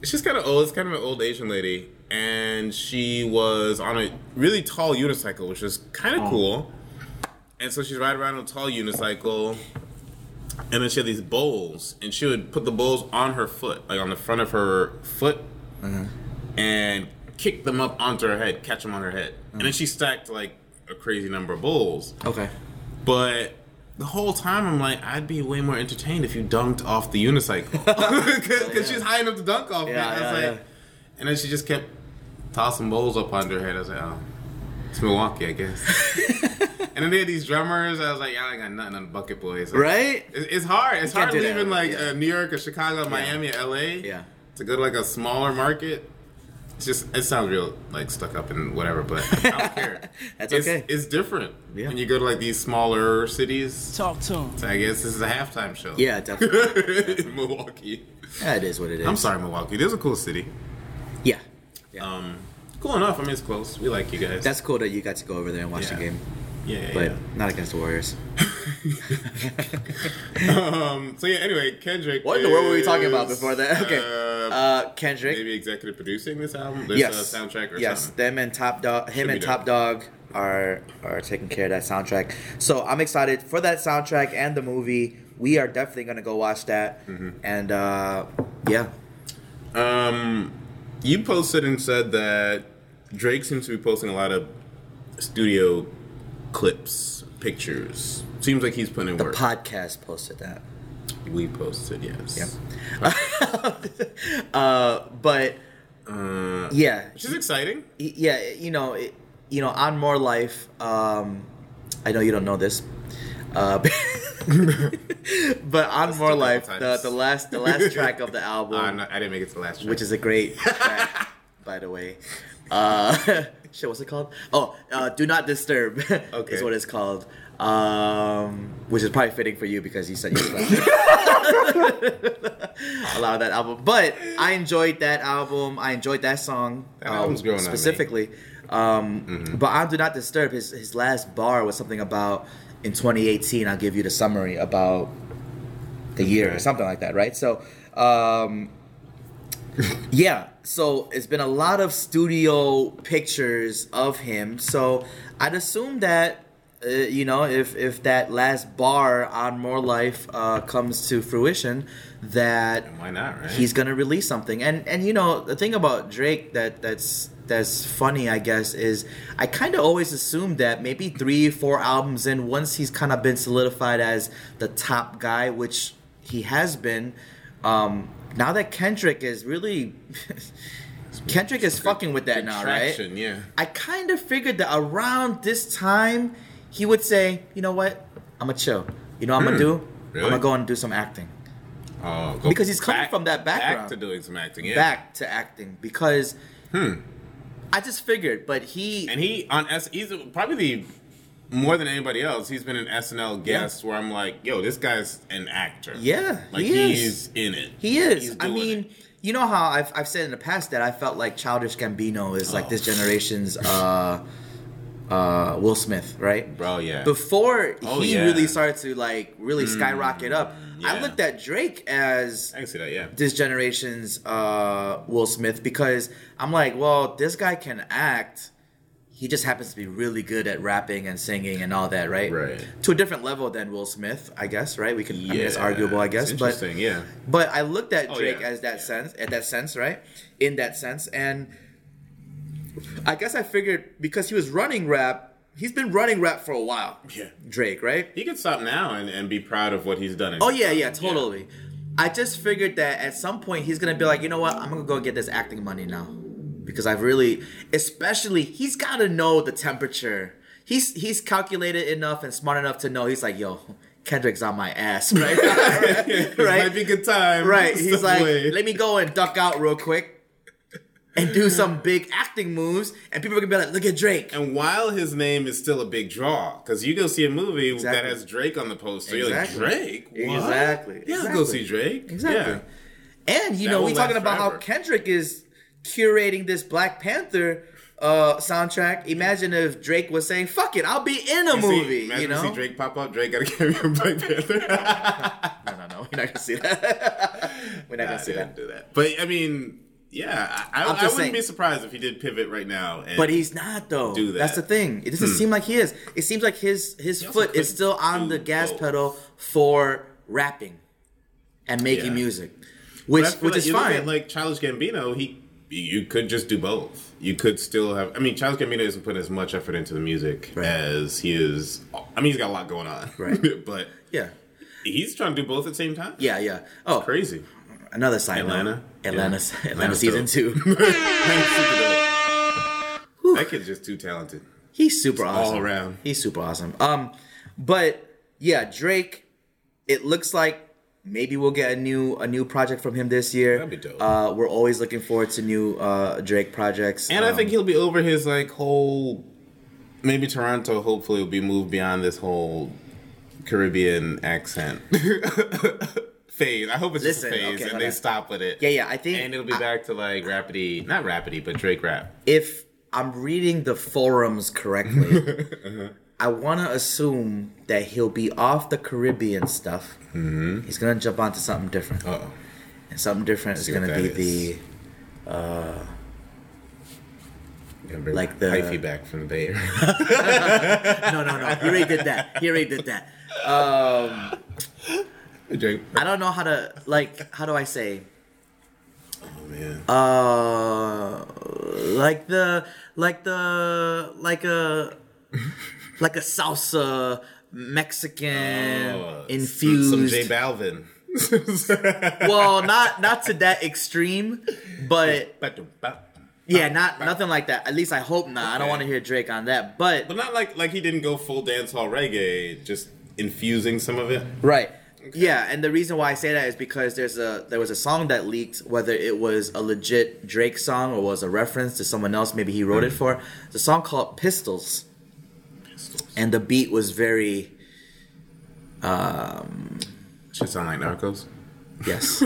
She's kind of old. It's kind of an old Asian lady, and she was on a really tall unicycle, which was kind Oh. of cool. And so she's riding around on a tall unicycle, and then she had these bowls, and she would put the bowls on her foot, like on the front of her foot, Mm-hmm. and kick them up onto her head, catch them on her head, and then she stacked like a crazy number of bowls. okay. But the whole time, I'm like, I'd be way more entertained if you dunked off the unicycle because she's high enough to dunk off. Yeah, it. I was yeah, like, yeah. and then she just kept tossing bowls up on her head. I was like, oh, it's Milwaukee, I guess. and then they had these drummers. I was like, y'all ain't got nothing on the Bucket Boys. Right? It's, it's hard. It's hard leaving like yeah. uh, New York or Chicago, Miami, or LA. Yeah. To go to like a smaller market. It's just it sounds real like stuck up and whatever, but I don't care. That's It's- okay. It's different Yeah. when you go to like these smaller cities. Talk to them. So I guess this is a halftime show. Yeah, definitely. Milwaukee. yeah, it is what it is. I'm sorry, Milwaukee. This is a cool city. Yeah. Yeah. Um, cool enough. I mean, it's close. We like you guys. That's cool that you got to go over there and watch the game, yeah, but yeah. not against the Warriors. um, so yeah. Anyway, Kendrick. What in the world were we talking about before that? Okay. Uh, Uh, Kendrick. maybe executive producing this album. This yes. uh, soundtrack or yes, something. them and Top Dawg, him Should and. Top Dawg are are taking care of that soundtrack. So I'm excited for that soundtrack and the movie. We are definitely gonna go watch that. Mm-hmm. And uh, yeah, Um, you posted and said that Drake seems to be posting a lot of studio clips, pictures. Seems like he's putting in the work. podcast posted that. we posted, yes. Uh, but Uh, yeah, which is exciting. yeah, you know, it, you know, on More Life. Um, I know you don't know this, uh, but on More Life, the, the last the last track of the album, Uh, not- I didn't make it to the last track. which is a great track, by the way. Uh, shit, what's it called? Oh, uh, Do Not Disturb Okay. is what it's called. Um, which is probably fitting for you because you said you a lot of that album. But I enjoyed that album. I enjoyed that song That um, album's growing specifically. Um, But on Do Not Disturb, his his last bar was something about in 2018. I'll give you the summary about the year or something like that, right? So, um, yeah. So it's been a lot of studio pictures of him. So I'd assume that. Uh, you know, if if that last bar on More Life uh, comes to fruition, that Why not, right? he's gonna release something. And and you know the thing about Drake that that's that's funny, I guess, is I kind of always assumed that maybe three four albums in, once he's kind of been solidified as the top guy, which he has been. Um, now that Kendrick is really. Kendrick is fucking with that now, right? Yeah. I kind of figured that around this time, he would say, "You know what? I'm gonna chill. You know what I'm gonna do? Hmm. Really? I'm gonna go and do some acting." Oh, go Because he's coming from that background. Back to doing some acting. Yeah. Back to acting because Hmm. I just figured, but he And he on S. He's probably the more than anybody else. He's been an SNL guest where I'm like, yo, this guy's an actor. Yeah, like he is. he's in it. he is. I mean, it. you know how I've I've said in the past that I felt like Childish Gambino is like Oh. this generation's uh uh Will Smith, right? bro, yeah. Before Oh, he yeah. really started to like really skyrocket up, I looked at Drake as I can see that. Yeah. this generation's uh, Will Smith because I'm like, well, this guy can act. He just happens to be really good at rapping and singing and all that, right? Right. To a different level than Will Smith, I guess, right? We can. I mean, it's arguable, I guess, it's but interesting. yeah. but I looked at Oh, Drake yeah. as that sense, at that sense, right? In that sense, and I guess I figured because he was running rap, he's been running rap for a while. Yeah. Drake, right? He could stop now and, and be proud of what he's done. Oh yeah, yeah, totally. I just figured that at some point he's gonna be like, you know what, I'm gonna go get this acting money now, because I've really, especially, he's gotta know the temperature. He's he's calculated enough and smart enough to know. He's like, yo, Kendrick's on my ass, right? Right? might be good time. Right. He's like, away. let me go and duck out real quick and do some big acting moves, and people are gonna be like, look at Drake. And while his name is still a big draw, because you go see a movie that has Drake on the poster, Exactly. you're like, Drake? What? Exactly. Yeah, Exactly. go see Drake. Exactly. Yeah. And you That know, we talking last about how. Kendrick is curating this Black Panther uh soundtrack. Imagine if Drake was saying, "Fuck it, I'll be in a You see- movie." imagine you know? see Drake pop up. Drake gotta carry him Black Panther. No, no, no. We're not gonna see that. We're not Nah, gonna see that. do that. But I mean, yeah, I, I, I wouldn't saying. be surprised if he did pivot right now. And But he's not though. Do that. That's the. Hmm. thing. It doesn't seem like he is. It seems like his his foot is still on the gas both. pedal for rapping and making Yeah. music, which which like is fine. at, like Childish Gambino, he you could just do both. You could still have. I mean, Childish Gambino isn't putting as much effort into the music Right. as he is. I mean, he's got a lot going on. Right. but yeah, he's trying to do both at the same time. yeah, yeah. Oh, Crazy. another side Atlanta? note. Atlanta, Yeah. Atlanta season dope. two. that kid's just too talented. He's super all awesome. around. He's super awesome. Um, but yeah, Drake. It looks like maybe we'll get a new a new project from him this year. That'd be dope. Uh, we're always looking forward to new uh Drake projects. And I Um, think he'll be over his like whole. Maybe Toronto. Hopefully, will be moved beyond this whole Caribbean accent phase. I hope it's Listen, just a phase, okay, and they stop with it. Yeah, yeah. I think and it'll be I- back to like rapidy, not rapidy, but Drake rap. if I'm reading the forums correctly, I want to assume that he'll be off the Caribbean stuff. Mm-hmm. He's gonna jump onto something different, Uh oh. and something different is gonna be is. the Like Like the the- hyphy back from the Bay Area. no, no, no. He already did that. He already did that. Um, I don't know how to like. How do I say? Oh man. Uh, like the like the like a like a salsa Mexican Oh, infused. Some, J Balvin. well, not not to that extreme, but yeah, not nothing like that. At least I hope not. I don't want to hear Drake on that. But But not like like he didn't go full dancehall reggae, just infusing some of it. Right. Yeah, and the reason why I say that is because there's a there was a song that leaked, whether it was a legit Drake song or was a reference to someone else, maybe he wrote it mm. for. It's a song called Pistols, and the beat was very Um, Should sound like Narcos. yes,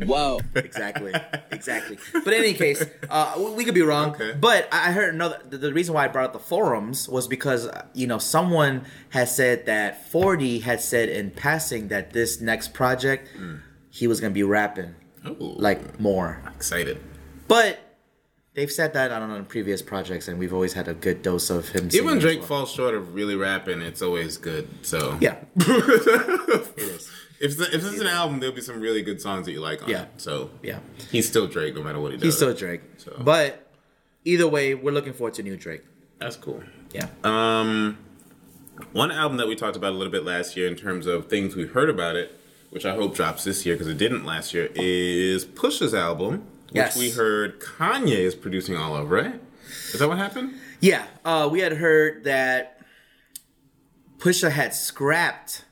Wow. exactly, exactly. But in any case, uh, we- we could be wrong. Okay. But I I heard another. The, the reason why I brought up the forums was because uh, you know someone has said that Forty had said in passing that this next project he was gonna be rapping Oh, like more. excited. But they've said that I don't know in previous projects, and we've always had a good dose of him. Even when Drake well. falls short of really rapping, it's always good. So yeah, it is. if the, if it's an album, there'll be some really good songs that you like on Yeah. it. So Yeah, he's still Drake no matter what he does. he's still Drake. So- But either way, we're looking forward to new Drake. That's cool. Yeah, Um, one album that we talked about a little bit last year in terms of things we heard about it, which I hope drops this year because it didn't last year, is Push's album, which Yes. we heard Kanye is producing all of, right? Is that what happened? yeah. Uh, we had heard that Pusha had scrapped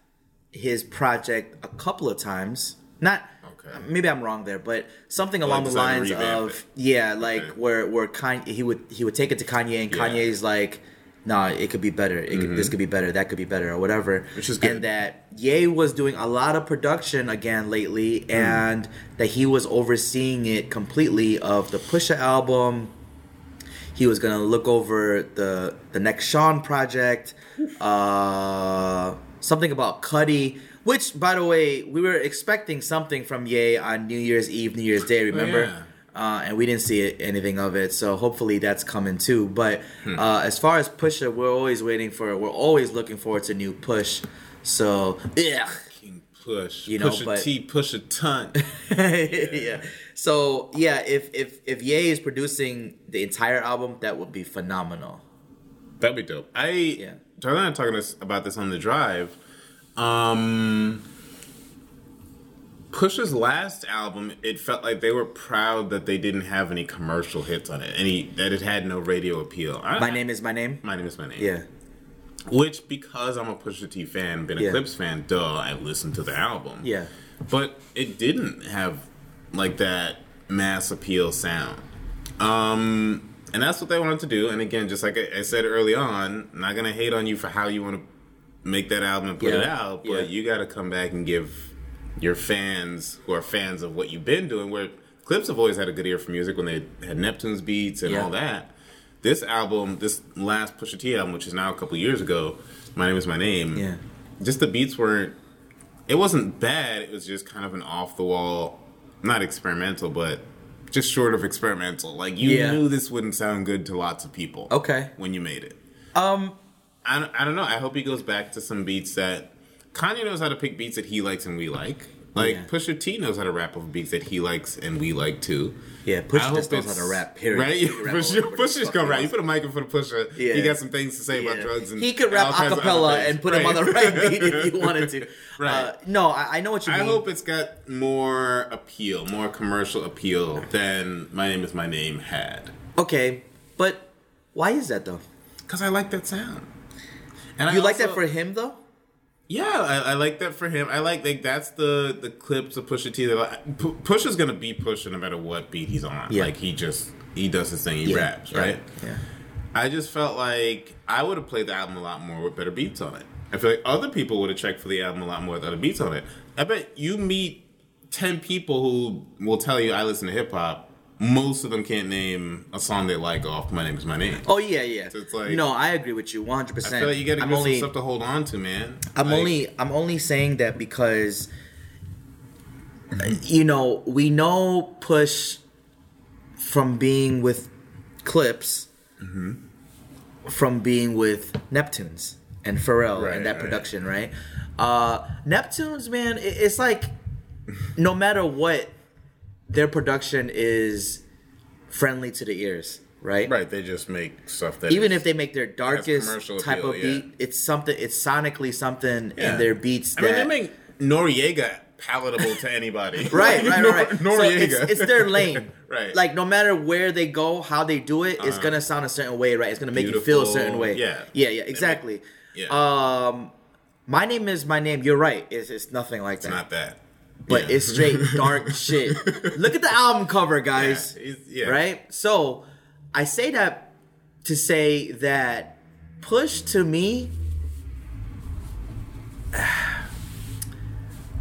his project a couple of times. Not. Okay. Maybe I'm wrong there, but something along the lines of it. yeah, like Okay. where where Kanye he would he would take it to Kanye and Yeah. Kanye's like, nah, it could be better. It could, this could be better. That could be better, or whatever. Mm-hmm. Which is good. And that Ye was doing a lot of production again lately, Mm. and that he was overseeing it completely of the Pusha album. He was gonna look over the the next Sean project, uh, something about Cudi. Which, by the way, we were expecting something from Ye on New Year's Eve, New Year's Day. Remember? yeah. uh, and we didn't see it, anything of it. So hopefully that's coming too. But uh, as far as Pusha, we're always waiting for. We're always looking forward to new Push. So yeah, Push. You know, push a but- T, push a ton. yeah. So yeah, if if if Ye is producing the entire album, that would be phenomenal. That'd be dope. I Yeah. Charlie and I talking this, about this on the drive. Um, Push's last album, it felt like they were proud that they didn't have any commercial hits on it, any that it had no radio appeal. I, My name is my name. my name is my name. Yeah. Which, because I'm a Pusha T fan, been a Yeah. Clipse fan, duh, I listened to the album. Yeah. But it didn't have like that mass appeal sound. Um, and that's what they wanted to do. And again, just like I, I said early on, I'm not gonna hate on you for how you want to make that album and put it out, but Yeah. you got to come back and give your fans who are fans of what you've been doing. Where Clipse have always had a good ear for music when they had Neptune's beats and Yeah. all that. This album, this last Pusha T album, which is now a couple years ago, My Name Is My Name. Yeah. Just the beats weren't. It wasn't bad. It was just kind of an off the wall, not experimental, but just short of experimental. Like you Yeah. knew this wouldn't sound good to lots of people. Okay. When you made it. Um, I I don't know. I hope he goes back to some beats that Kanye knows how to pick beats that he likes and we like. Like Yeah. Pusha T knows how to rap over beats that he likes and we like too. Yeah, I Pusha just knows how to rap, period. Right? He rap Pusha, Pusha's gonna rap. You put a mic in front of Pusha. Yeah. He got some things to say about drugs. And he could rap acapella and put him on the right beat if you wanted to. Right. Uh, no, I, I know what you I mean. I hope it's got more appeal, more commercial appeal than My Name Is My Name had. okay, but why is that though? Because I like that sound. And I You like that for him though? Yeah, I, I like that for him. I like like that's the the Clipse of Pusha T. That like, P- Pusha's gonna be Pusha no matter what beat he's on. Yeah. Like he just he does his thing. He Yeah, raps right. Yeah. I just felt like I would have played the album a lot more with better beats on it. I feel like other people would have checked for the album a lot more with other beats on it. I bet you meet ten people who will tell you I listen to hip hop. Most of them can't name a song they like off "My Name Is My Name." Oh yeah, yeah. So it's like- no, I agree with you 100. I percent feel like you got to give only, some stuff to hold on to, man. I'm Like, only, I'm only saying that because, you know, we know Push from being with Clipse, Mm-hmm. from being with Neptunes and Pharrell Right, and that right. production, right? Uh, Neptunes, man, it, it's like no matter what, their production is friendly to the ears, right? right. They just make stuff that even if they make their darkest type appeal, of yeah. beat, it's something. It's sonically something Yeah. in their beats I that. mean, they make Noreaga palatable to anybody. Right, right, right, right. Nor- so Noreaga. it's, it's their lane. Right. Like no matter where they go, how they do it, it's Uh-huh. gonna sound a certain way, right? It's gonna make you feel a certain way. Yeah. Yeah, yeah, exactly. Yeah. Um, my name is my name. You're right. It's, it's nothing like that. it's that. not that. But Yeah. it's straight dark shit. Look at the album cover, guys. Yeah, yeah. Right? So I say that to say that push to me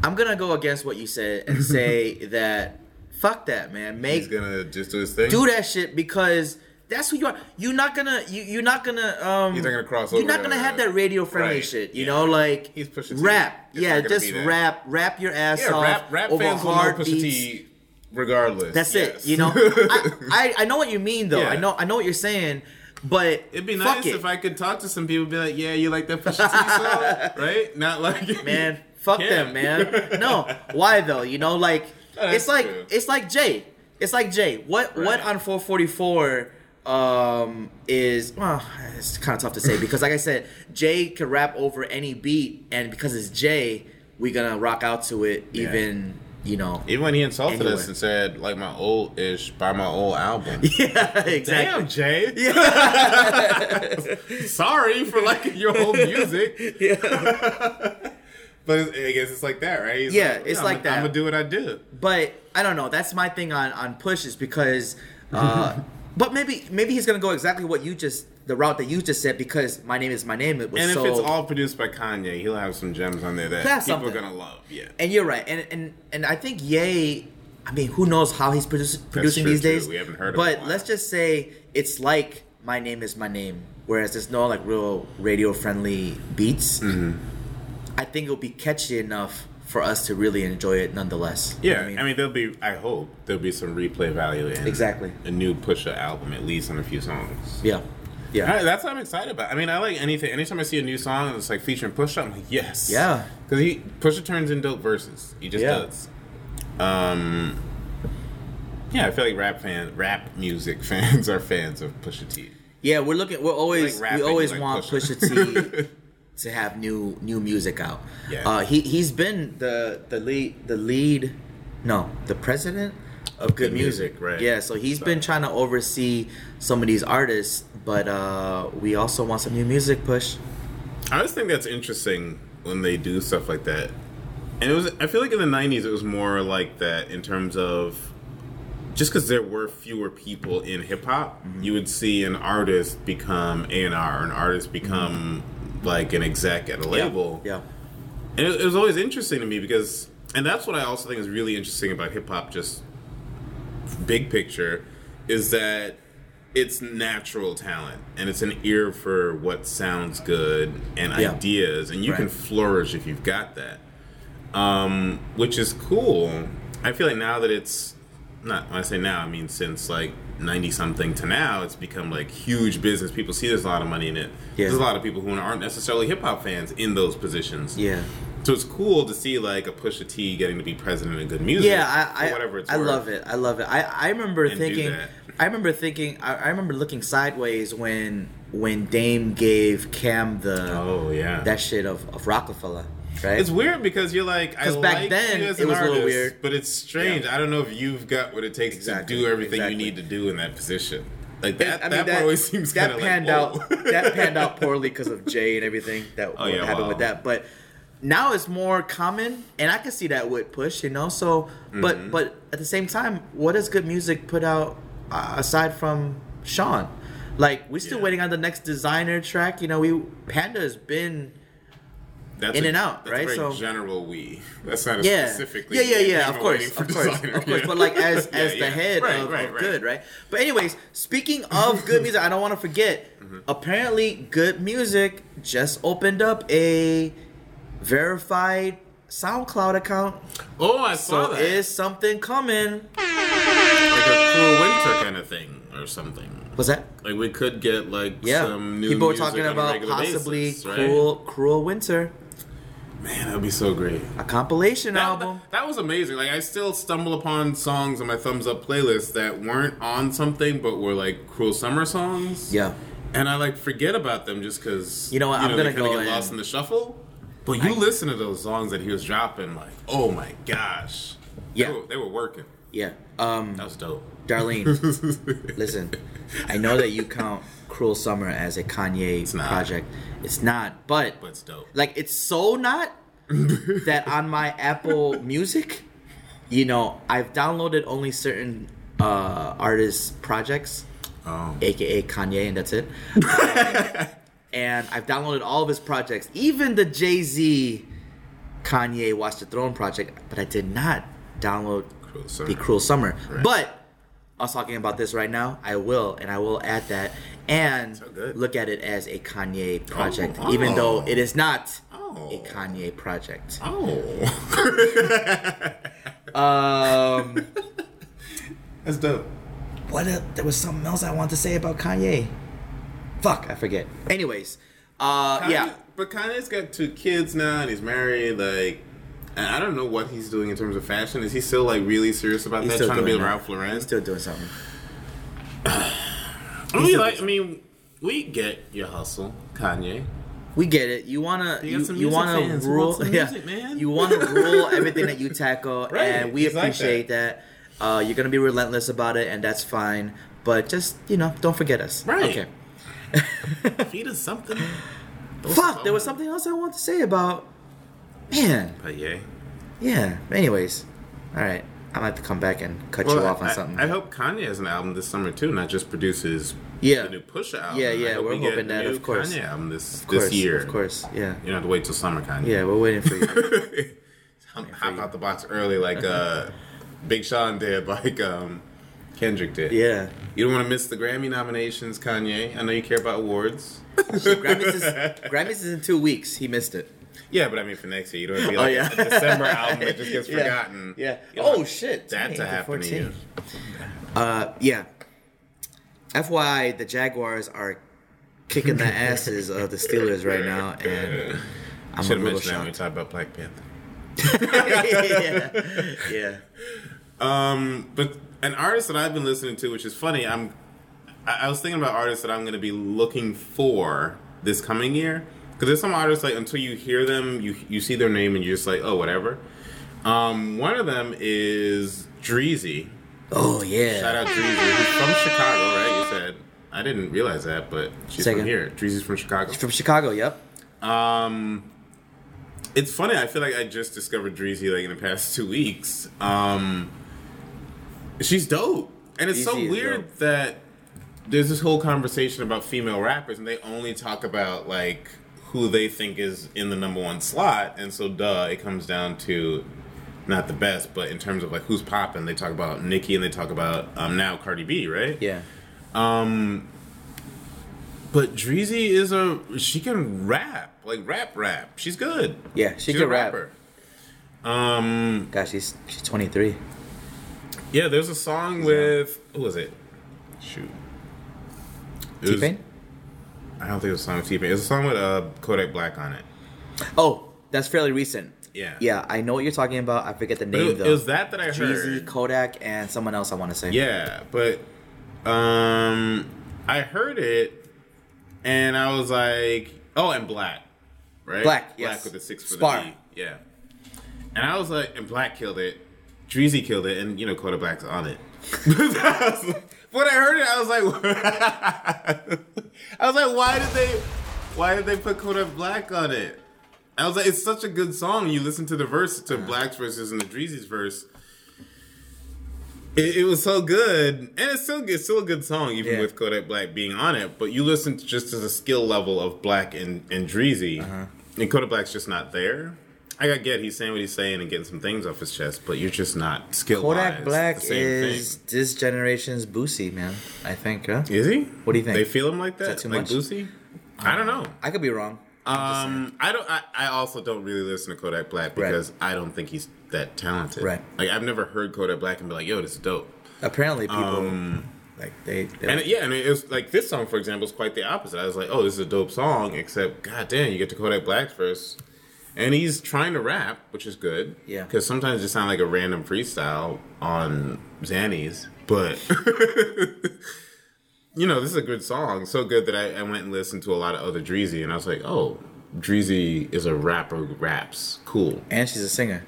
I'm gonna go against what you said and say that fuck that man. Make He's gonna just do his thing. do that shit because that's who you are. You're not gonna you you're not gonna um He's not gonna cross You're not gonna have that radio friendly Right, shit. You yeah. know, like He's Pusha T. rap. It's yeah, just rap rap your ass yeah, off rap, rap over fans will hard beats. T regardless. That's yes. it. You know, I, I I know what you mean though. Yeah. I know I know what you're saying, but It'd be nice it. if I could talk to some people be like, yeah, you like that Pusha T song? Right? Not like man. Fuck them, man. No, why though? You know, like Oh, it's like true. it's like Jay. It's like Jay. What what on 444 um is well, it's kind of tough to say because like I said, Jay can rap over any beat, and because it's Jay, we're gonna rock out to it. Yeah. Even you know, Even when he insulted Anyway. us and said, like my old ish, by my old album. yeah, exactly. Damn, Jay. Yeah. Sorry for liking your old music. Yeah. but I guess it's like that, right? He's Yeah, it's I'm like gonna- that. I'm gonna do what I do. But I don't know. That's my thing on on push is because, uh, but maybe maybe he's gonna go exactly what you just the route that you just said because my name is my name. It was And if so, it's all produced by Kanye, he'll have some gems on there that people something. are gonna love. Yeah. and you're right. And and and I think Ye. I mean, who knows how he's produc- producing these too. days? We haven't heard of him in a But let's just say it's like my name is my name, whereas there's no like real radio friendly beats. Mm-hmm. I think it'll be catchy enough for us to really enjoy it nonetheless. You know Yeah, what I mean, there'll be. I hope there'll be some replay value in Exactly. a new Pusha album, at least on a few songs. yeah, yeah. I- that's what I'm excited about. I mean, I like anything. Anytime I see a new song that's like featuring Pusha, I'm like, yes, Yeah. because he Pusha turns in dope verses. He just Yeah. does. Um, yeah, I feel like rap fan, rap music fans are fans of Pusha T. Yeah, we're looking. We're always Like we always like want Pusha. Pusha T to have new new music out. Yeah. Uh, he he's been the the lead the lead, no, the president of good Good music. Music, right. Yeah, so he's So- been trying to oversee some of these artists, but uh, we also want some new music push. I always think that's interesting when they do stuff like that. And it was I feel like in the 90s it was more like that in terms of just because there were fewer people in hip hop, you would see an artist become A and R, an artist become like an exec at a label. Yeah. And it, it was always interesting to me because, and that's what I also think is really interesting about hip hop, just big picture, is that it's natural talent and it's an ear for what sounds good and Yeah. ideas, and you can flourish if you've got that, um, which is cool. I feel like now that it's not when I say now, I mean since like ninety something to now, it's become like huge business. People see there's a lot of money in it. Yeah. There's a lot of people who aren't necessarily hip hop fans in those positions. Yeah. So it's cool to see like a Pusha T getting to be president of good music. Yeah, I, I, whatever it's I worth. love it. I love it. I, I remember thinking. I remember thinking, I, I remember looking sideways when when Dame gave Cam the Oh yeah. that shit of, of Rockefeller, right? it's weird because you're like, I back like then, you as it an was a little artist, weird. but it's strange. I don't know if you've got what it takes Exactly, to do everything exactly. you need to do in that position. Like that, I mean, that, part always seems that kind of panned like, out. that panned out poorly because of Jay and everything that Oh, yeah, happened wow. with that. But now it's more common, and I can see that with Push, you know. So, but Mm-hmm. but at the same time, what does good music put out uh, aside from Sean? Like we're still Yeah. waiting on the next Desiigner track. You know, we Panda has been That's in a- and out, that's right? A very So- general we. That's not a yeah, specifically. yeah, yeah, yeah. Of course, of course, Desiigner, of course. yeah. But like as Yeah, as the yeah. head Right, of, right, of right. good, right? But anyways, speaking of good music, I don't want to forget. Mm-hmm. Apparently, good music just opened up a verified SoundCloud account. Oh, I saw So that. is something coming? like a cruel winter kind of thing or something. Was that? Like we could get like Yeah. some new People were talking about possibly basis, right? cruel, cruel winter, Man, that would be so great. a compilation That, album. that, that was amazing. Like I still stumble upon songs on my thumbs up playlist that weren't on something but were like cruel summer songs. yeah. And I like forget about them just because You know what, I'm gonna go get lost in the shuffle. But you listen to those songs that he was dropping, like, oh my gosh, Yeah. they were, they were working. Yeah. Um, That was dope. Darlene, listen, I know that you count Cruel Summer as a Kanye not. project. It's not, but but it's dope. like it's so not that on my Apple Music, you know, I've downloaded only certain uh artists' projects, Oh. aka Kanye, and that's it. and I've downloaded all of his projects, even the Jay Z Kanye Watch the Throne project, but I did not download Cruel the Cruel Summer. Right. But I was talking about this right now. I will, and I will add that and So look at it as a Kanye project, Oh. even though Oh. it is not Oh. a Kanye project. Oh. Um, That's dope. what? A, there was something else I wanted to say about Kanye. Fuck, I forget. Anyways, uh, Kanye- yeah, But Kanye's got two kids now and he's married. Like, and I don't know what he's doing in terms of fashion. Is he still like really serious about he's that? Trying to be like that. Ralph Lauren? He's still doing something. I mean, like, I mean, we get your hustle, Kanye. We get it. You wanna You you, you wanna fans rule want some yeah. music, man. You wanna rule everything that you tackle, Right, and we he's like appreciate that. Uh, you're gonna be relentless about it, and that's fine. But just you know, don't forget us. Right. Okay. Feed us something. Fuck. There was something else I wanted to say about. Man. But yeah. Yeah. Anyways, all right. I might have to come back and cut you off on I, something. I hope Kanye has an album this summer too, not just produces Yeah. the new Push album. Yeah, yeah, we're we hoping that, of course. Kanye album this of course, this year. Of course. Yeah. You don't have to wait till summer, Kanye. Yeah. We're waiting for you. Hop, hop out the box early, like uh, Big Sean did, like um, Kendrick did. yeah. You don't want to miss the Grammy nominations, Kanye. I know you care about awards. Grammys is Grammys is in two weeks. He missed it. Yeah, but I mean for next year, you don't be Oh, like yeah. a December album that just gets Yeah. forgotten. Yeah. You don't Oh shit. That Dang, to happen to you. Uh, yeah. FYI, the Jaguars are kicking the asses of the Steelers right now, and I'm a Should have little mentioned that when we shocked. talk about Black Panther. yeah, yeah. Um, but an artist that I've been listening to, which is funny, I'm I, I was thinking about artists that I'm going to be looking for this coming year because there's some artists like until you hear them, you you see their name and you're just like, oh, whatever. Um, one of them is Dreezy. Oh yeah. Shout out Dreezy. Who's from Chicago, right? You said I didn't realize that, but she's Second. from here. Dreezy's from Chicago. From Chicago. Yep. Um, it's funny. I feel like I just discovered Dreezy like in the past two weeks. Um, she's dope, and it's so Dreezy is weird that there's this whole conversation about female rappers, and they only talk about like who they think is in the number one slot, and so duh, it comes down to not the best, but in terms of like who's popping, they talk about Nicki and they talk about um, now Cardi B, right? Yeah. Um, but Dreezy is a she can rap like rap rap. She's good. Yeah, she She's can a rap. rapper. Um, Gosh, she's she's 23. yeah, there's a song with who was it? Shoot, T Pain. I don't think it was a song with T Pain. It was a song with uh, Kodak Black on it. Oh, that's fairly recent. Yeah. Yeah, I know what you're talking about. I forget the name it, though. it was that that I Jeezy, heard. Kodak, and someone else. I want to say. Yeah, but um, I heard it, and I was like, oh, and Black, right? Black, Black yes. with the six for Spar. the B. Yeah. And I was like, and Black killed it. Dreezy killed it, and you know, Kodak Black's on it. when I heard it, I was like, I was like, why did they, why did they put Kodak Black on it? I was like, it's such a good song. You listen to the verse to Black's verses and the Dreezy's verse. It, it was so good, and it's still it's still a good song, even Yeah. with Kodak Black being on it. But you listen to just to the skill level of Black and and Dreezy, Uh-huh. and Kodak Black's just not there. I got get he's saying what he's saying and getting some things off his chest, but you're just not skilled. Kodak Black is this generation's Boosie, man. I think. Huh? thing. Is he? What do you think? They feel him like that, that too like much? Boosie? I don't know. I could be wrong. Um, I don't. I, I also don't really listen to Kodak Black Right. because I don't think he's that talented. Right. Like I've never heard Kodak Black and be like, "Yo, this is dope." Apparently, people Um, like they. they And it- yeah, and it was like this song, for example, is quite the opposite. I was like, "Oh, this is a dope song," except, god damn, you get to Kodak Black's verse, and he's trying to rap, which is good. Yeah. Because sometimes it sounds like a random freestyle on Xannies, but. You know, this is a good song. So good that I, I went and listened to a lot of other Dreezy, and I was like, "Oh, Dreezy is a rapper who raps. Cool." and she's a singer.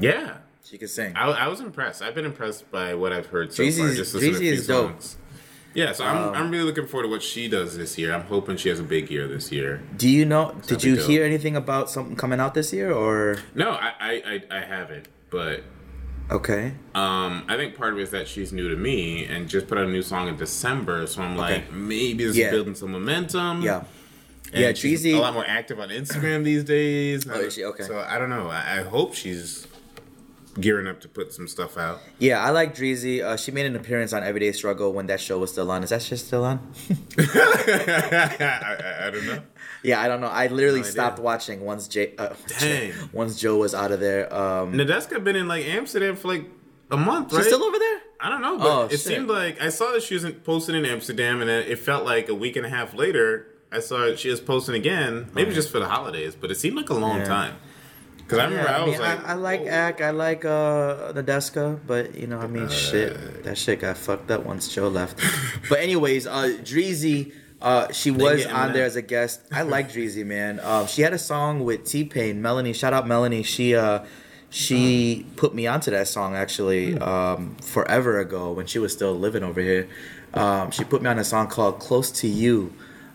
Yeah, She can sing. I, I was impressed. I've been impressed by what I've heard so far. Dreezy's- Just listening Dreezy is dope. Songs. Yeah, so I'm, I'm really looking forward to what she does this year. I'm hoping she has a big year this year. Do you know? Did you dope. hear anything about something coming out this year or? No, I I, I, I haven't, but Okay. um, I think part of it is that she's new to me and just put out a new song in December. So I'm Okay. like, maybe this Yeah. is building some momentum. Yeah. And Yeah, she's a lot more active on Instagram these days. Oh, is she? Okay. So I don't know. I, I hope she's gearing up to put some stuff out. Yeah, I like Dreezy. Uh, she made an appearance on Everyday Struggle when that show was still on. Is that shit still on? I, I, don't know. yeah, I don't know. I literally No stopped watching once Jay, uh, Dang. once Joe was out of there. Um, Nadeska been in like Amsterdam for like a month, right? she's still over there. I don't know, but Oh, it shit. seemed like I saw that she was posting in Amsterdam, and then it felt like a week and a half later, I saw she was posting again, maybe just for the holidays, but it seemed like a long Yeah. time. Because I remember Yeah, I, I, was mean, like, I, I like "Whoa." Ack, I like uh, Nadeska, but you know, I mean, shit, that shit got fucked up once Joe left. but anyways, uh, Dreezy, uh, she was on there as a guest. I like Dreezy, man. Um, she had a song with T Pain, Melanie. Shout out Melanie. She uh, she put me onto that song actually um, forever ago when she was still living over here. Um, she put me on a song called "Close to You."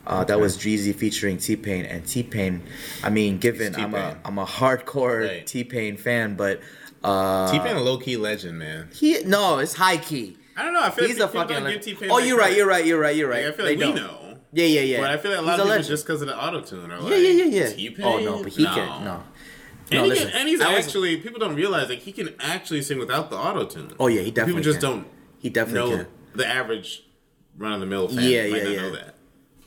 Uh, that was Dreezy featuring T Pain and T Pain. I mean, given I'm a. I'm a hardcore Right. T Pain fan, but uh, T-Pain a low key legend, man. he no, it's high key. I don't know. I feel He's like a people fucking. give T-Pain oh, you're right. You're right. You're right. You're right. Like, I feel They like we don't. know. Yeah, yeah, yeah. But I feel like a He's lot of people legend. just because of the auto tune are like, Yeah, yeah, yeah, yeah. T-Pain? Oh no, but he no. can no. And, No, he listen, can, and he's I was- actually people don't realize like he can actually sing without the auto tune. Oh yeah, he definitely. Can. People just can. don't He definitely know can. the average run of the mill fan Yeah, might yeah, not yeah. know that.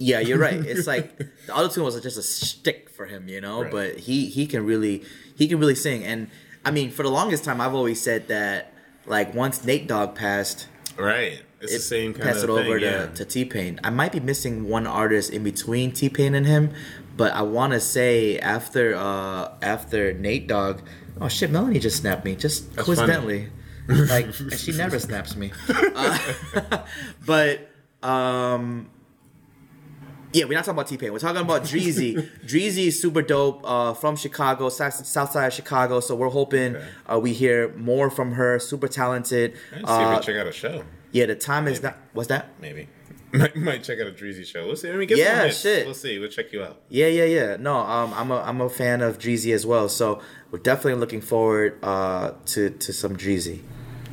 Yeah, you're right. It's like the auto tune was just a stick for him, you know. Right. But he he can really he can really sing. And I mean, for the longest time, I've always said that like once Nate Dogg passed, Right. It's the it same kind passed of it thing. over yeah. to, to T Pain. I might be missing one artist in between T Pain and him, but I want to say after uh after Nate Dogg, oh shit, Melanie just snapped me just That's coincidentally, like and she never snaps me. Uh, but um. Yeah, we're not talking about T Pain. We're talking about Dreezy. Dreezy is super dope uh, from Chicago, south, south side of Chicago. So we're hoping Okay. uh, we hear more from her. Super talented. Let's see if Uh, we check out a show. yeah, the time is not. What's that? Maybe. Might, might check out a Dreezy show. We'll see. I mean, get Yeah, shit. We'll see. We'll check you out. Yeah, yeah, yeah. No, um, I'm a I'm a fan of Jeezy as well. So we're definitely looking forward uh to to some Jeezy.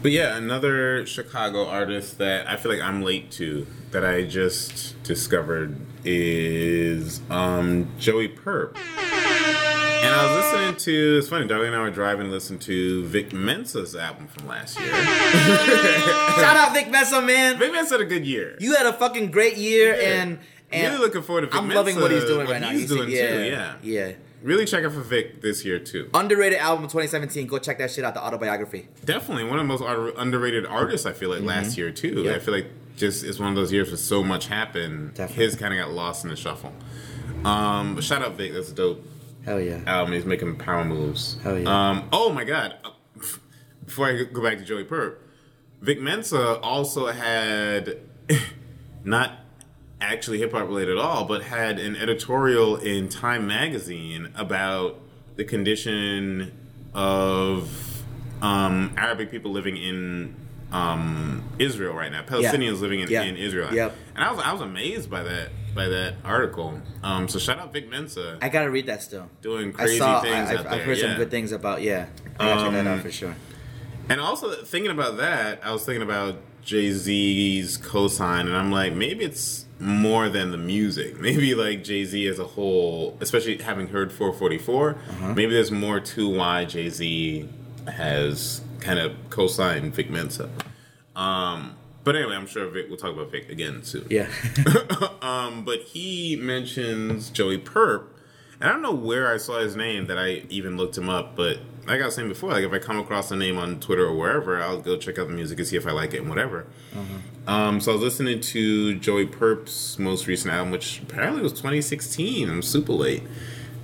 But yeah, another Chicago artist that I feel like I'm late to that I just discovered is um, Joey Purp. And I was listening to it's funny, Darlene and I were driving and listened to Vic Mensa's album from last year. Shout out Vic Mensa, man. Vic Mensa had a good year. You had a fucking great year, Yeah. and and really looking forward to Vic I'm loving what he's doing what right now. He's doing yeah, too, yeah. yeah. Really check out for Vic this year too. Underrated album of 2017. Go check that shit out. The autobiography. Definitely one of the most underrated artists. I feel like last year too. Yep. I feel like just it's one of those years where so much happened. Definitely. His kind of got lost in the shuffle. Um, but shout out Vic. That's dope Hell yeah. album. He's making power moves. Hell yeah. Um, oh my god. Before I go back to Joey Purp, Vic Mensa also had not actually hip hop related at all, but had an editorial in Time magazine about the condition of um, Arabic people living in um, Israel right now. Palestinians living in, Yeah. in Israel. Yep. And I was I was amazed by that by that article. Um, so shout out Vic Mensa I gotta read that still. doing crazy saw. things I, out I've, there. I've heard yeah. some good things about. Yeah, I gotta check that out Um, for sure. And also thinking about that, I was thinking about Jay Z's cosign, and I'm like, maybe it's more than the music. Maybe like Jay Z as a whole, especially having heard 444, Uh-huh. maybe there's more to why Jay Z has kind of co-signed Vic Mensa. Um, but anyway, I'm sure Vic. We'll talk about Vic again soon. Yeah. um, but he mentions Joey Purp, and I don't know where I saw his name that I even looked him up. But like I was saying before, like if I come across a name on Twitter or wherever, I'll go check out the music and see if I like it and whatever. Um, so I was listening to Joey Purp's most recent album, which apparently was 2016. I'm super late,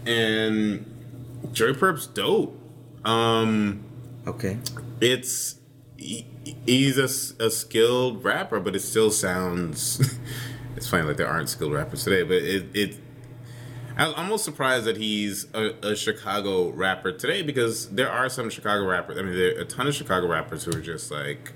and Joey Purp's dope. Um, okay. it's he, he's a skilled rapper, but it still sounds. it's funny, like there aren't skilled rappers today, but it. it I was almost surprised that he's a, a Chicago rapper today because there are some Chicago rappers. I mean, there are a ton of Chicago rappers who are just like,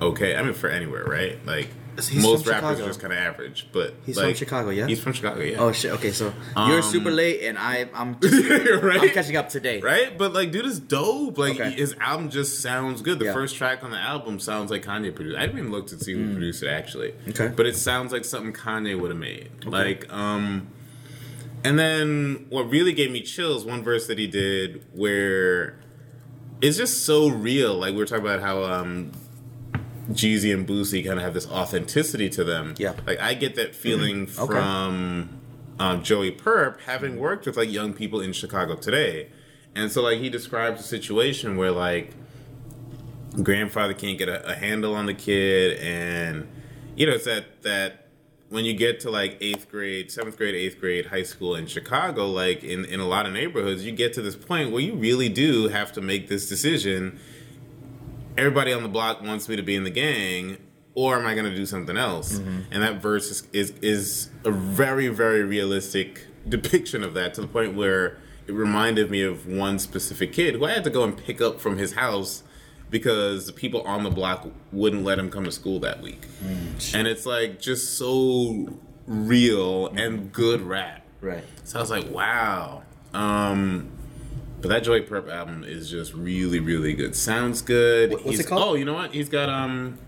okay. I mean, for anywhere, right? Like He's most rappers Chicago. are just kind of average, but He's from Chicago, yeah? He's from Chicago, yeah. Oh shit. Okay, so you're Um, super late, and I I'm just, right? I'm catching up today. Right? But like, dude is dope. Like, Okay. his album just sounds good. The Yeah. first track on the album sounds like Kanye produced. I didn't even look to see who produced it actually. Okay. But it sounds like something Kanye would have made. Like, um, and then what really gave me chills? One verse that he did where it's just so real. Like we were talking about how um, Jeezy and Boosie kind of have this authenticity to them. Yeah. Like I get that feeling Okay. from um, Joey Purp having worked with like young people in Chicago today, and so like he describes a situation where like grandfather can't get a, a handle on the kid, and you know it's that that when you get to like eighth grade, seventh grade, eighth grade, high school in Chicago, like in, in a lot of neighborhoods, you get to this point where you really do have to make this decision. Everybody on the block wants me to be in the gang, or am I going to do something else? Mm-hmm. And that verse is, is is a very very realistic depiction of that to the point where it reminded me of one specific kid who I had to go and pick up from his house because the people on the block wouldn't let him come to school that week. And it's like just so real and good rap. Right. So I was like, wow. Um, but that Joey Purp album is just really, really good. Sounds good. What- what's He's- it called? Oh, you know what? He's got um,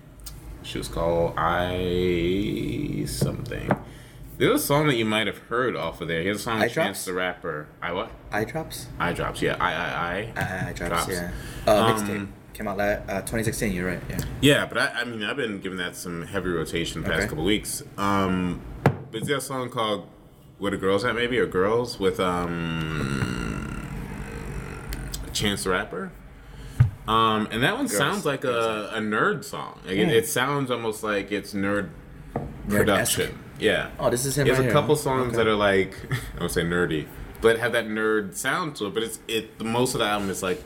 she was called I something. There's a song that you might have heard off of there. He has a song with Chance the Rapper. I what? Eye drops. Eye drops. Yeah. I I I. I, I drops. Drops. Yeah. Uh, Um, mixtape came out la- uh, 2016. You're right. Yeah. Yeah, but I, I mean, I've been giving that some heavy rotation the past Okay. couple weeks. Um, but is there a song called "Where the Girls At"? Maybe or "Girls" with um, Chance the Rapper. Um, and that one sounds like a, a nerd song. Like it, it sounds almost like it's nerd production. Yeah. Oh, this is him There's right a couple songs Okay. that are like I would say nerdy, but have that nerd sound to it. But it's it. The most of the album is like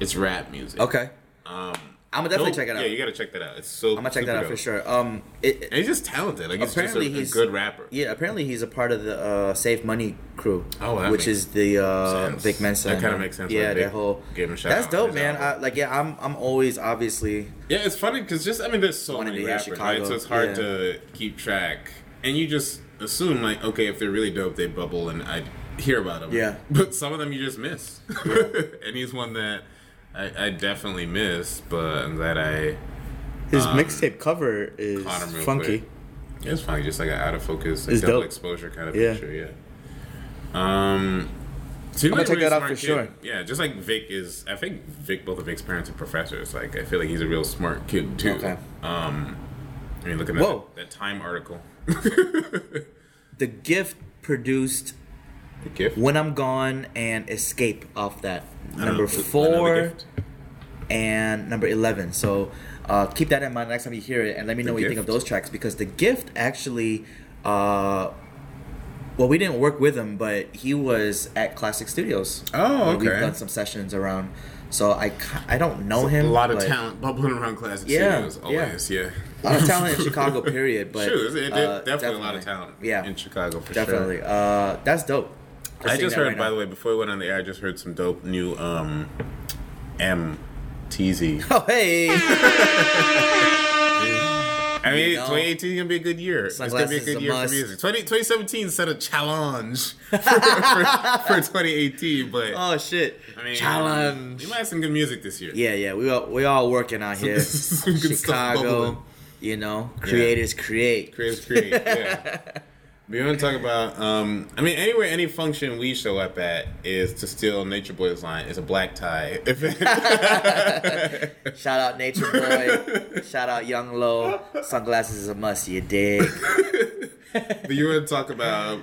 it's rap music. Okay. Um, I'm gonna definitely Dope. check it out. Yeah, you gotta check that out. It's so. I'm gonna check that out for sure. Um, it, And he's just talented. Like he's apparently just a, a he's good rapper. Yeah, apparently he's a part of the uh, Save Money crew. Oh, that which is the uh, sense. Vic Mensa. That kinda uh, makes sense Yeah, why that whole. gave him a shout That's dope, man. I, like, yeah, I'm I'm always obviously. Yeah, it's funny because just I mean, there's so many rappers, right? So it's hard yeah. to keep track, and you just assume like, okay, if they're really dope, they bubble, and I hear about them. Yeah. but some of them you just miss, and he's one that I, I definitely miss, but I'm glad I. His Um, mixtape cover is caught him real funky. quick. Yeah, it's funny, just like an out of focus, like double dope. exposure kind of Yeah. picture. Yeah. Um. So I'm gonna check that out for sure. Yeah, just like Vic is, I think Vic, both of Vic's parents are professors. Like, I feel like he's a real smart kid too. Okay. Um, I mean, look at that, that Time article. The Gift produced the gift. When I'm Gone and Escape off that I don't know, number four and number eleven. So uh, keep that in mind next time you hear it, and let me know The what you think of those tracks because the Gift actually. Uh, well, we didn't work with him, but he was at Classic Studios. Oh, where We've done some sessions around. So I, I don't know him. a lot of but- talent bubbling around classic Yeah, studios. yeah. Always, yeah. A lot of talent in Chicago, period. But Sure, it, it, uh, definitely, a lot of talent. Yeah, in Chicago for sure. definitely. Uh, that's dope. I just heard, right by now. the way, before we went on the air, I just heard some dope new um, M MTZ. Oh hey. I mean, You know, 2018 is gonna be a good year. It's gonna be a good a year must. for music. 20, 2017 set a challenge for, for, for 2018, but oh shit. I mean, Challenge. We might have some good music this year. Yeah, yeah, we all we all working out here. Some good stuff. Chicago, you know, creators create. Creators create. Yeah. We want to talk about. Um, I mean, anywhere, any function we show up at is to steal Nature Boy's line. Is a black tie. Shout out Nature Boy. Shout out Young Low. Sunglasses is a must. You dig? but you want to talk about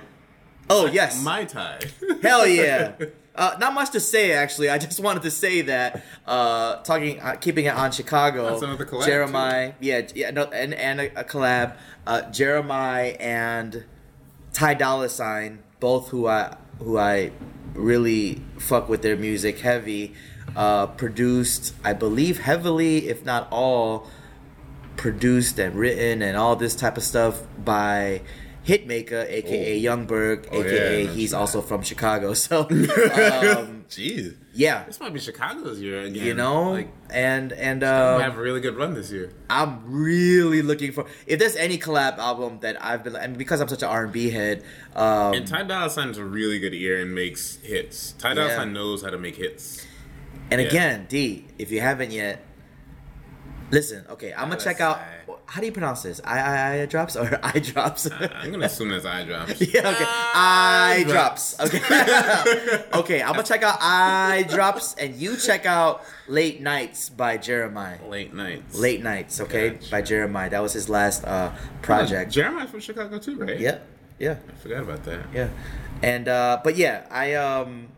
Oh yes. my tie. Hell yeah. Uh, not much to say actually. I just wanted to say that uh, talking, uh, keeping it on Chicago. That's another collab, Jeremiah, yeah, yeah, no, and and a, a collab. Uh, Jeremiah and Ty Dolla Sign, both who I who I really fuck with their music heavy. Uh, produced, I believe, heavily, if not all, produced and written and all this type of stuff by Hitmaka, aka Yung Berg, Oh, aka yeah, he's mentioned also from Chicago. So, um, Jeez, yeah, this might be Chicago's year again. you know, like and and we uh, have a really good run this year. I'm really looking for if there's any collab album that I've been and because I'm such an R&B head, um, And Ty Dolla Sign is a really good ear and makes hits. Ty Dolla Yeah. Sign knows how to make hits. and yeah. again, D, if you haven't yet, listen. Okay, I'm gonna check out. How do you pronounce this? I I, I drops or I drops? I'm gonna assume it's eye drops. Yeah, okay. Eye drops. Okay. okay, I'm gonna check out Eye drops and you check out Late Nights by Jeremiah. Late nights. Late Nights, okay, Gotcha. by Jeremiah. That was his last uh project. Jeremiah's from Chicago too, right? Yeah. Yeah. I forgot about that. Yeah. And uh but yeah, I um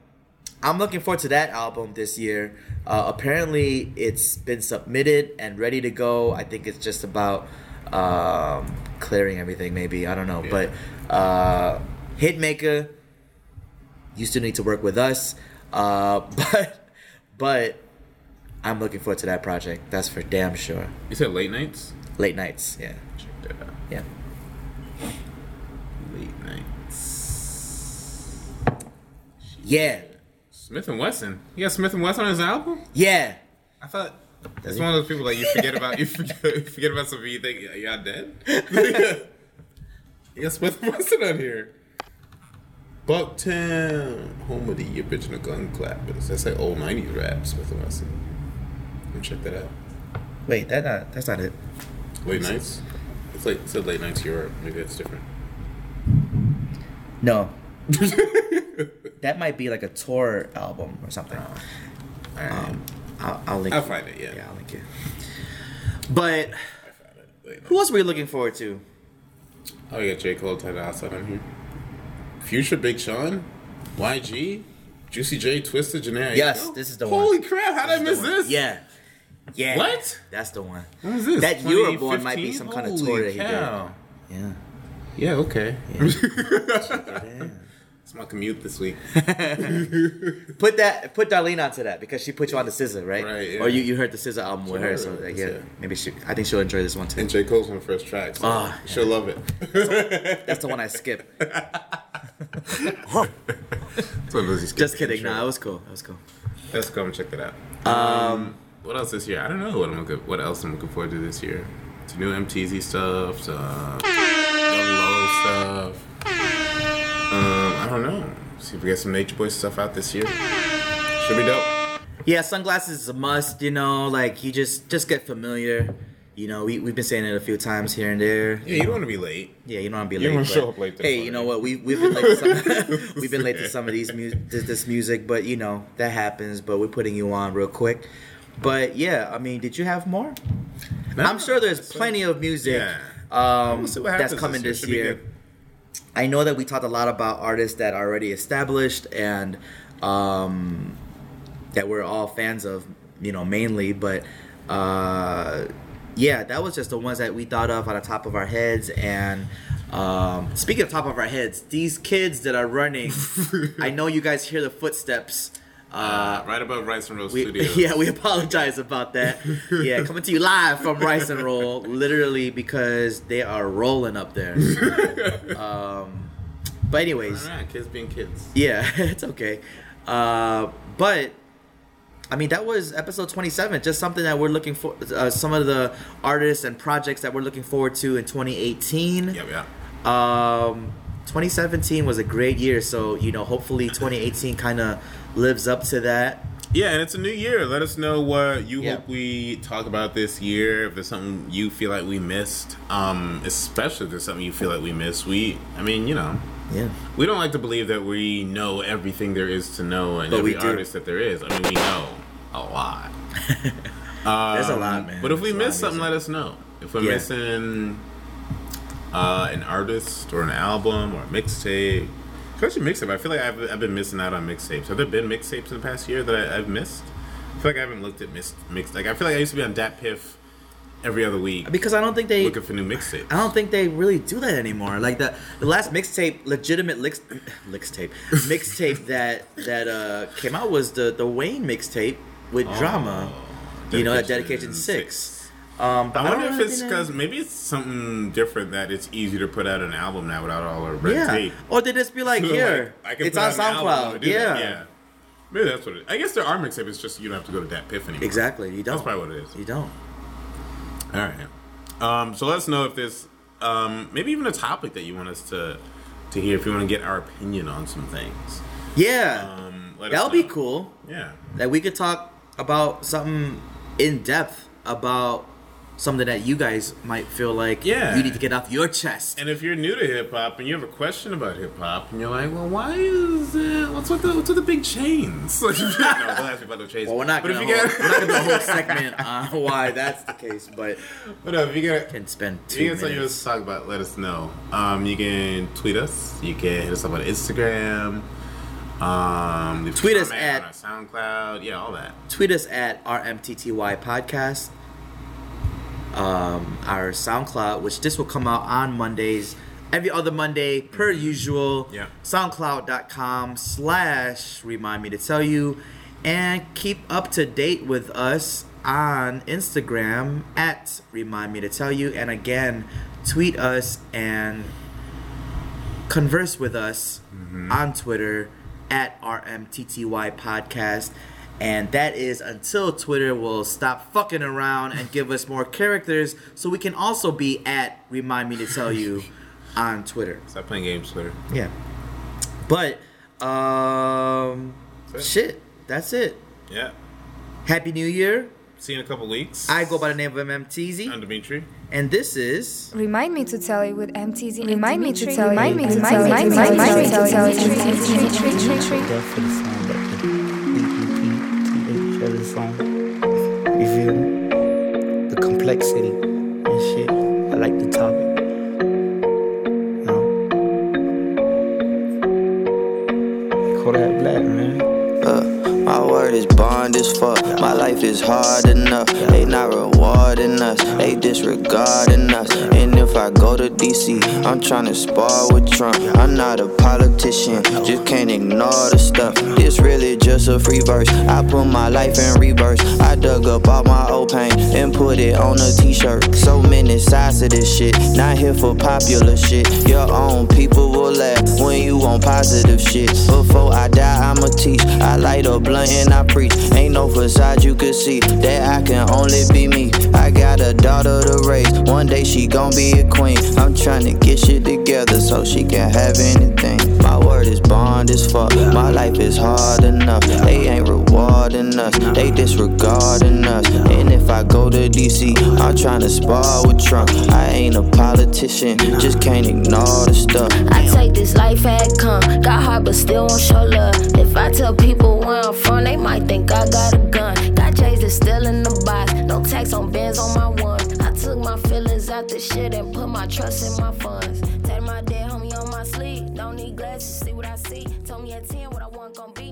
I'm looking forward to that album this year. Uh, apparently, it's been submitted and ready to go. I think it's just about um, clearing everything, maybe. I don't know. Yeah. But uh, Hitmaka, you still need to work with us. Uh, but but I'm looking forward to that project. That's for damn sure. You said late nights. Late nights, yeah, Check that out. yeah. Late nights. Yeah, Smith and Wesson. You got Smith and Wesson on his album? yeah. I thought that's one of those people like you forget about. You forget, you forget about something. You think y'all dead. you got Smith and Wesson on here. Bucktown, home of the original gun clappers. That's like old '90s rap. Smith and Wesson. Me check that out. Wait, that not, that's not it. Late nights. It's like it said late nights Europe. Maybe that's different. No. that might be like a tour album or something. Um, I'll, I'll link. I'll you. find it. Yeah. Yeah, I'll link you. But it. Late who else were you looking forward to? Oh, got J Cole, Dolla Sign on here. Future, Big Sean, YG, Juicy J, Twista, Jhené. Yes, this is the one. Holy crap! How did I miss this? Yeah. Yeah. What? That's the one. What is this? That Euroborn might be 2015? some kind of Holy tour that he did. cow. Yeah. Yeah. Okay. Yeah. It's my commute this week. Put that, put Darlene onto that because she put you on the SZA, right? Right, yeah. Or you, you heard the SZA album with her, so like, yeah, maybe she. I think she'll enjoy this one too. And J. Cole's my first track, so Ah, she'll love it. That's the one I skip. So Lizzie skipped Just kidding. Nah, it was cool. It was cool. Let's go and check that out. Um, what else this year? I don't know what I'm looking. What else I'm looking forward to this year? To new MTZ stuff, to uh, Young Low stuff. I don't know. See if we get some Nature Boy stuff out this year. Should be dope. Yeah, sunglasses is a must. You know, like you just just get familiar. You know, we we've been saying it a few times here and there. Yeah, you don't want to be late. Yeah, you don't want to be You late. don't wanna show up late Hey, you know what? We we've been late. To some, we've been late to some of these mu- this, this music, but you know that happens. But we're putting you on real quick. But yeah, I mean, did you have more? I'm sure there's plenty of music Yeah. um, We'll that's coming this year. Year. Should be I know that we talked a lot about artists that are already established and um, that we're all fans of, you know, mainly. But uh, yeah, that was just the ones that we thought of on the top of our heads. And um, speaking of top of our heads, these kids that are running, I know you guys hear the footsteps. Uh, right above Rice and Roll We, Studios. yeah, we apologize about that. Yeah, coming to you live from Rice and Roll, literally because they are rolling up there. Um, but anyways, right, kids being kids. yeah, it's okay. Uh, but I mean, that was episode 27. Just something that we're looking for. Uh, some of the artists and projects that we're looking forward to in 2018. Yeah, yeah. Um, 2017 was a great year, so you know, hopefully 2018 kind of lives up to that. Yeah, and it's a new year. Let us know what you Yeah. hope we talk about this year. If there's something you feel like we missed, um, especially if there's something you feel like we missed. We, I mean, you know, Yeah. we don't like to believe that we know everything there is to know and But every artist that there is. I mean, we know a lot. Um, There's a lot, man. But if we There's miss something, let us know. If we're Yeah. missing uh, an artist or an album or a mixtape, especially mixtape, I feel like I've, I've been missing out on mixtapes. Have there been mixtapes in the past year that I, I've missed? I feel like I haven't looked at mixed mix. Like I feel like I used to be on DatPiff every other week Because I don't think they. looking for new mixtapes. I don't think they really do that anymore. Like the the last mixtape, legitimate licks, mixtape, mixtape that that uh, came out was the the Wayne mixtape with drama. You know that dedication six. Um, I wonder don't if it's because maybe it's something different that it's easier to put out an album now without all the red yeah, tape. or they just be like, So, here, like, I it's on out an album SoundCloud. Yeah. yeah. Maybe that's what it is. I guess there are mixtapes. It's just you don't have to go to DatPiff anymore. exactly. You don't. That's probably what it is. You don't. All right. Um, so let us know if there's um, maybe even a topic that you want us to to hear. If you want to get our opinion on some things, Yeah, um, that would be cool. Yeah. That we could talk about something in depth about something that you guys might feel like Yeah. you need to get off your chest. And if you're new to hip hop and you have a question about hip hop and you're like, well, why is it, what's with the what's with the big chains? No, don't ask me about the chains. Well, we're not you hold, get, we're not gonna do a whole segment on why that's the case, but if you get can spend If two you something you want us talk about, let us know. Um, you can tweet us. You can hit us up on Instagram. Um, Tweet us at- SoundCloud. Yeah, all that. Tweet us at RMTTY Podcast. Um, our SoundCloud, which this will come out on Mondays, every other Monday per usual. Yeah. SoundCloud.com slash remind me to tell you. And keep up to date with us on Instagram at remind me to tell you. And again, tweet us and converse with us on Twitter at RMTTY Podcast. And that is until Twitter will stop fucking around and give us more characters so we can also be at Remind Me to Tell You on Twitter. Stop playing games, Twitter. Yeah. But, um, That's shit, that's it. Yeah. Happy New Year. See you in a couple weeks. I go by the name of MMTZ. I'm Dimitri. And this is. Remind me to tell you with MTZ. Remind me to tell you. Remind me to Remind tell me you. to Remind tell me you. to tell you. Remind me to tell you. Me? The complexity and shit. I like the topic. You know? Black, man. Uh, my word is bond as fuck. My life is hard enough. They not reward rewarding us. They disregarding us. And if I go to DC, I'm trying to spar with Trump. I'm not a politician, just can't ignore the stuff. This really just a free verse. I put my life in reverse. I dug up all my old pain and put it on a t-shirt. So many sides to this shit. Not here for popular shit. Your own people will laugh when you on positive shit. Before I die, I'ma teach. I light a blunt and I preach. Ain't no facade you could see that I can only be me. I got a daughter to raise. One day she gon' be a queen. I'm trying to get shit together so she can have anything. My word is bond as fuck. My life is hard enough. They ain't rewarding us. They disregarding us. And if I go to DC, I'm trying to spar with Trump. I ain't a politician, just can't ignore the stuff. I take this life at come. Got heart, but still won't show love. If I tell people where I'm from, they might think I got a gun. J's that's still in the box. No tax on bands on my one. I took my feelings out the shit and put my trust in my funds. Take my dead homie on my sleeve. Don't need glasses, see what I see. Told me at 10 what I want gon' be,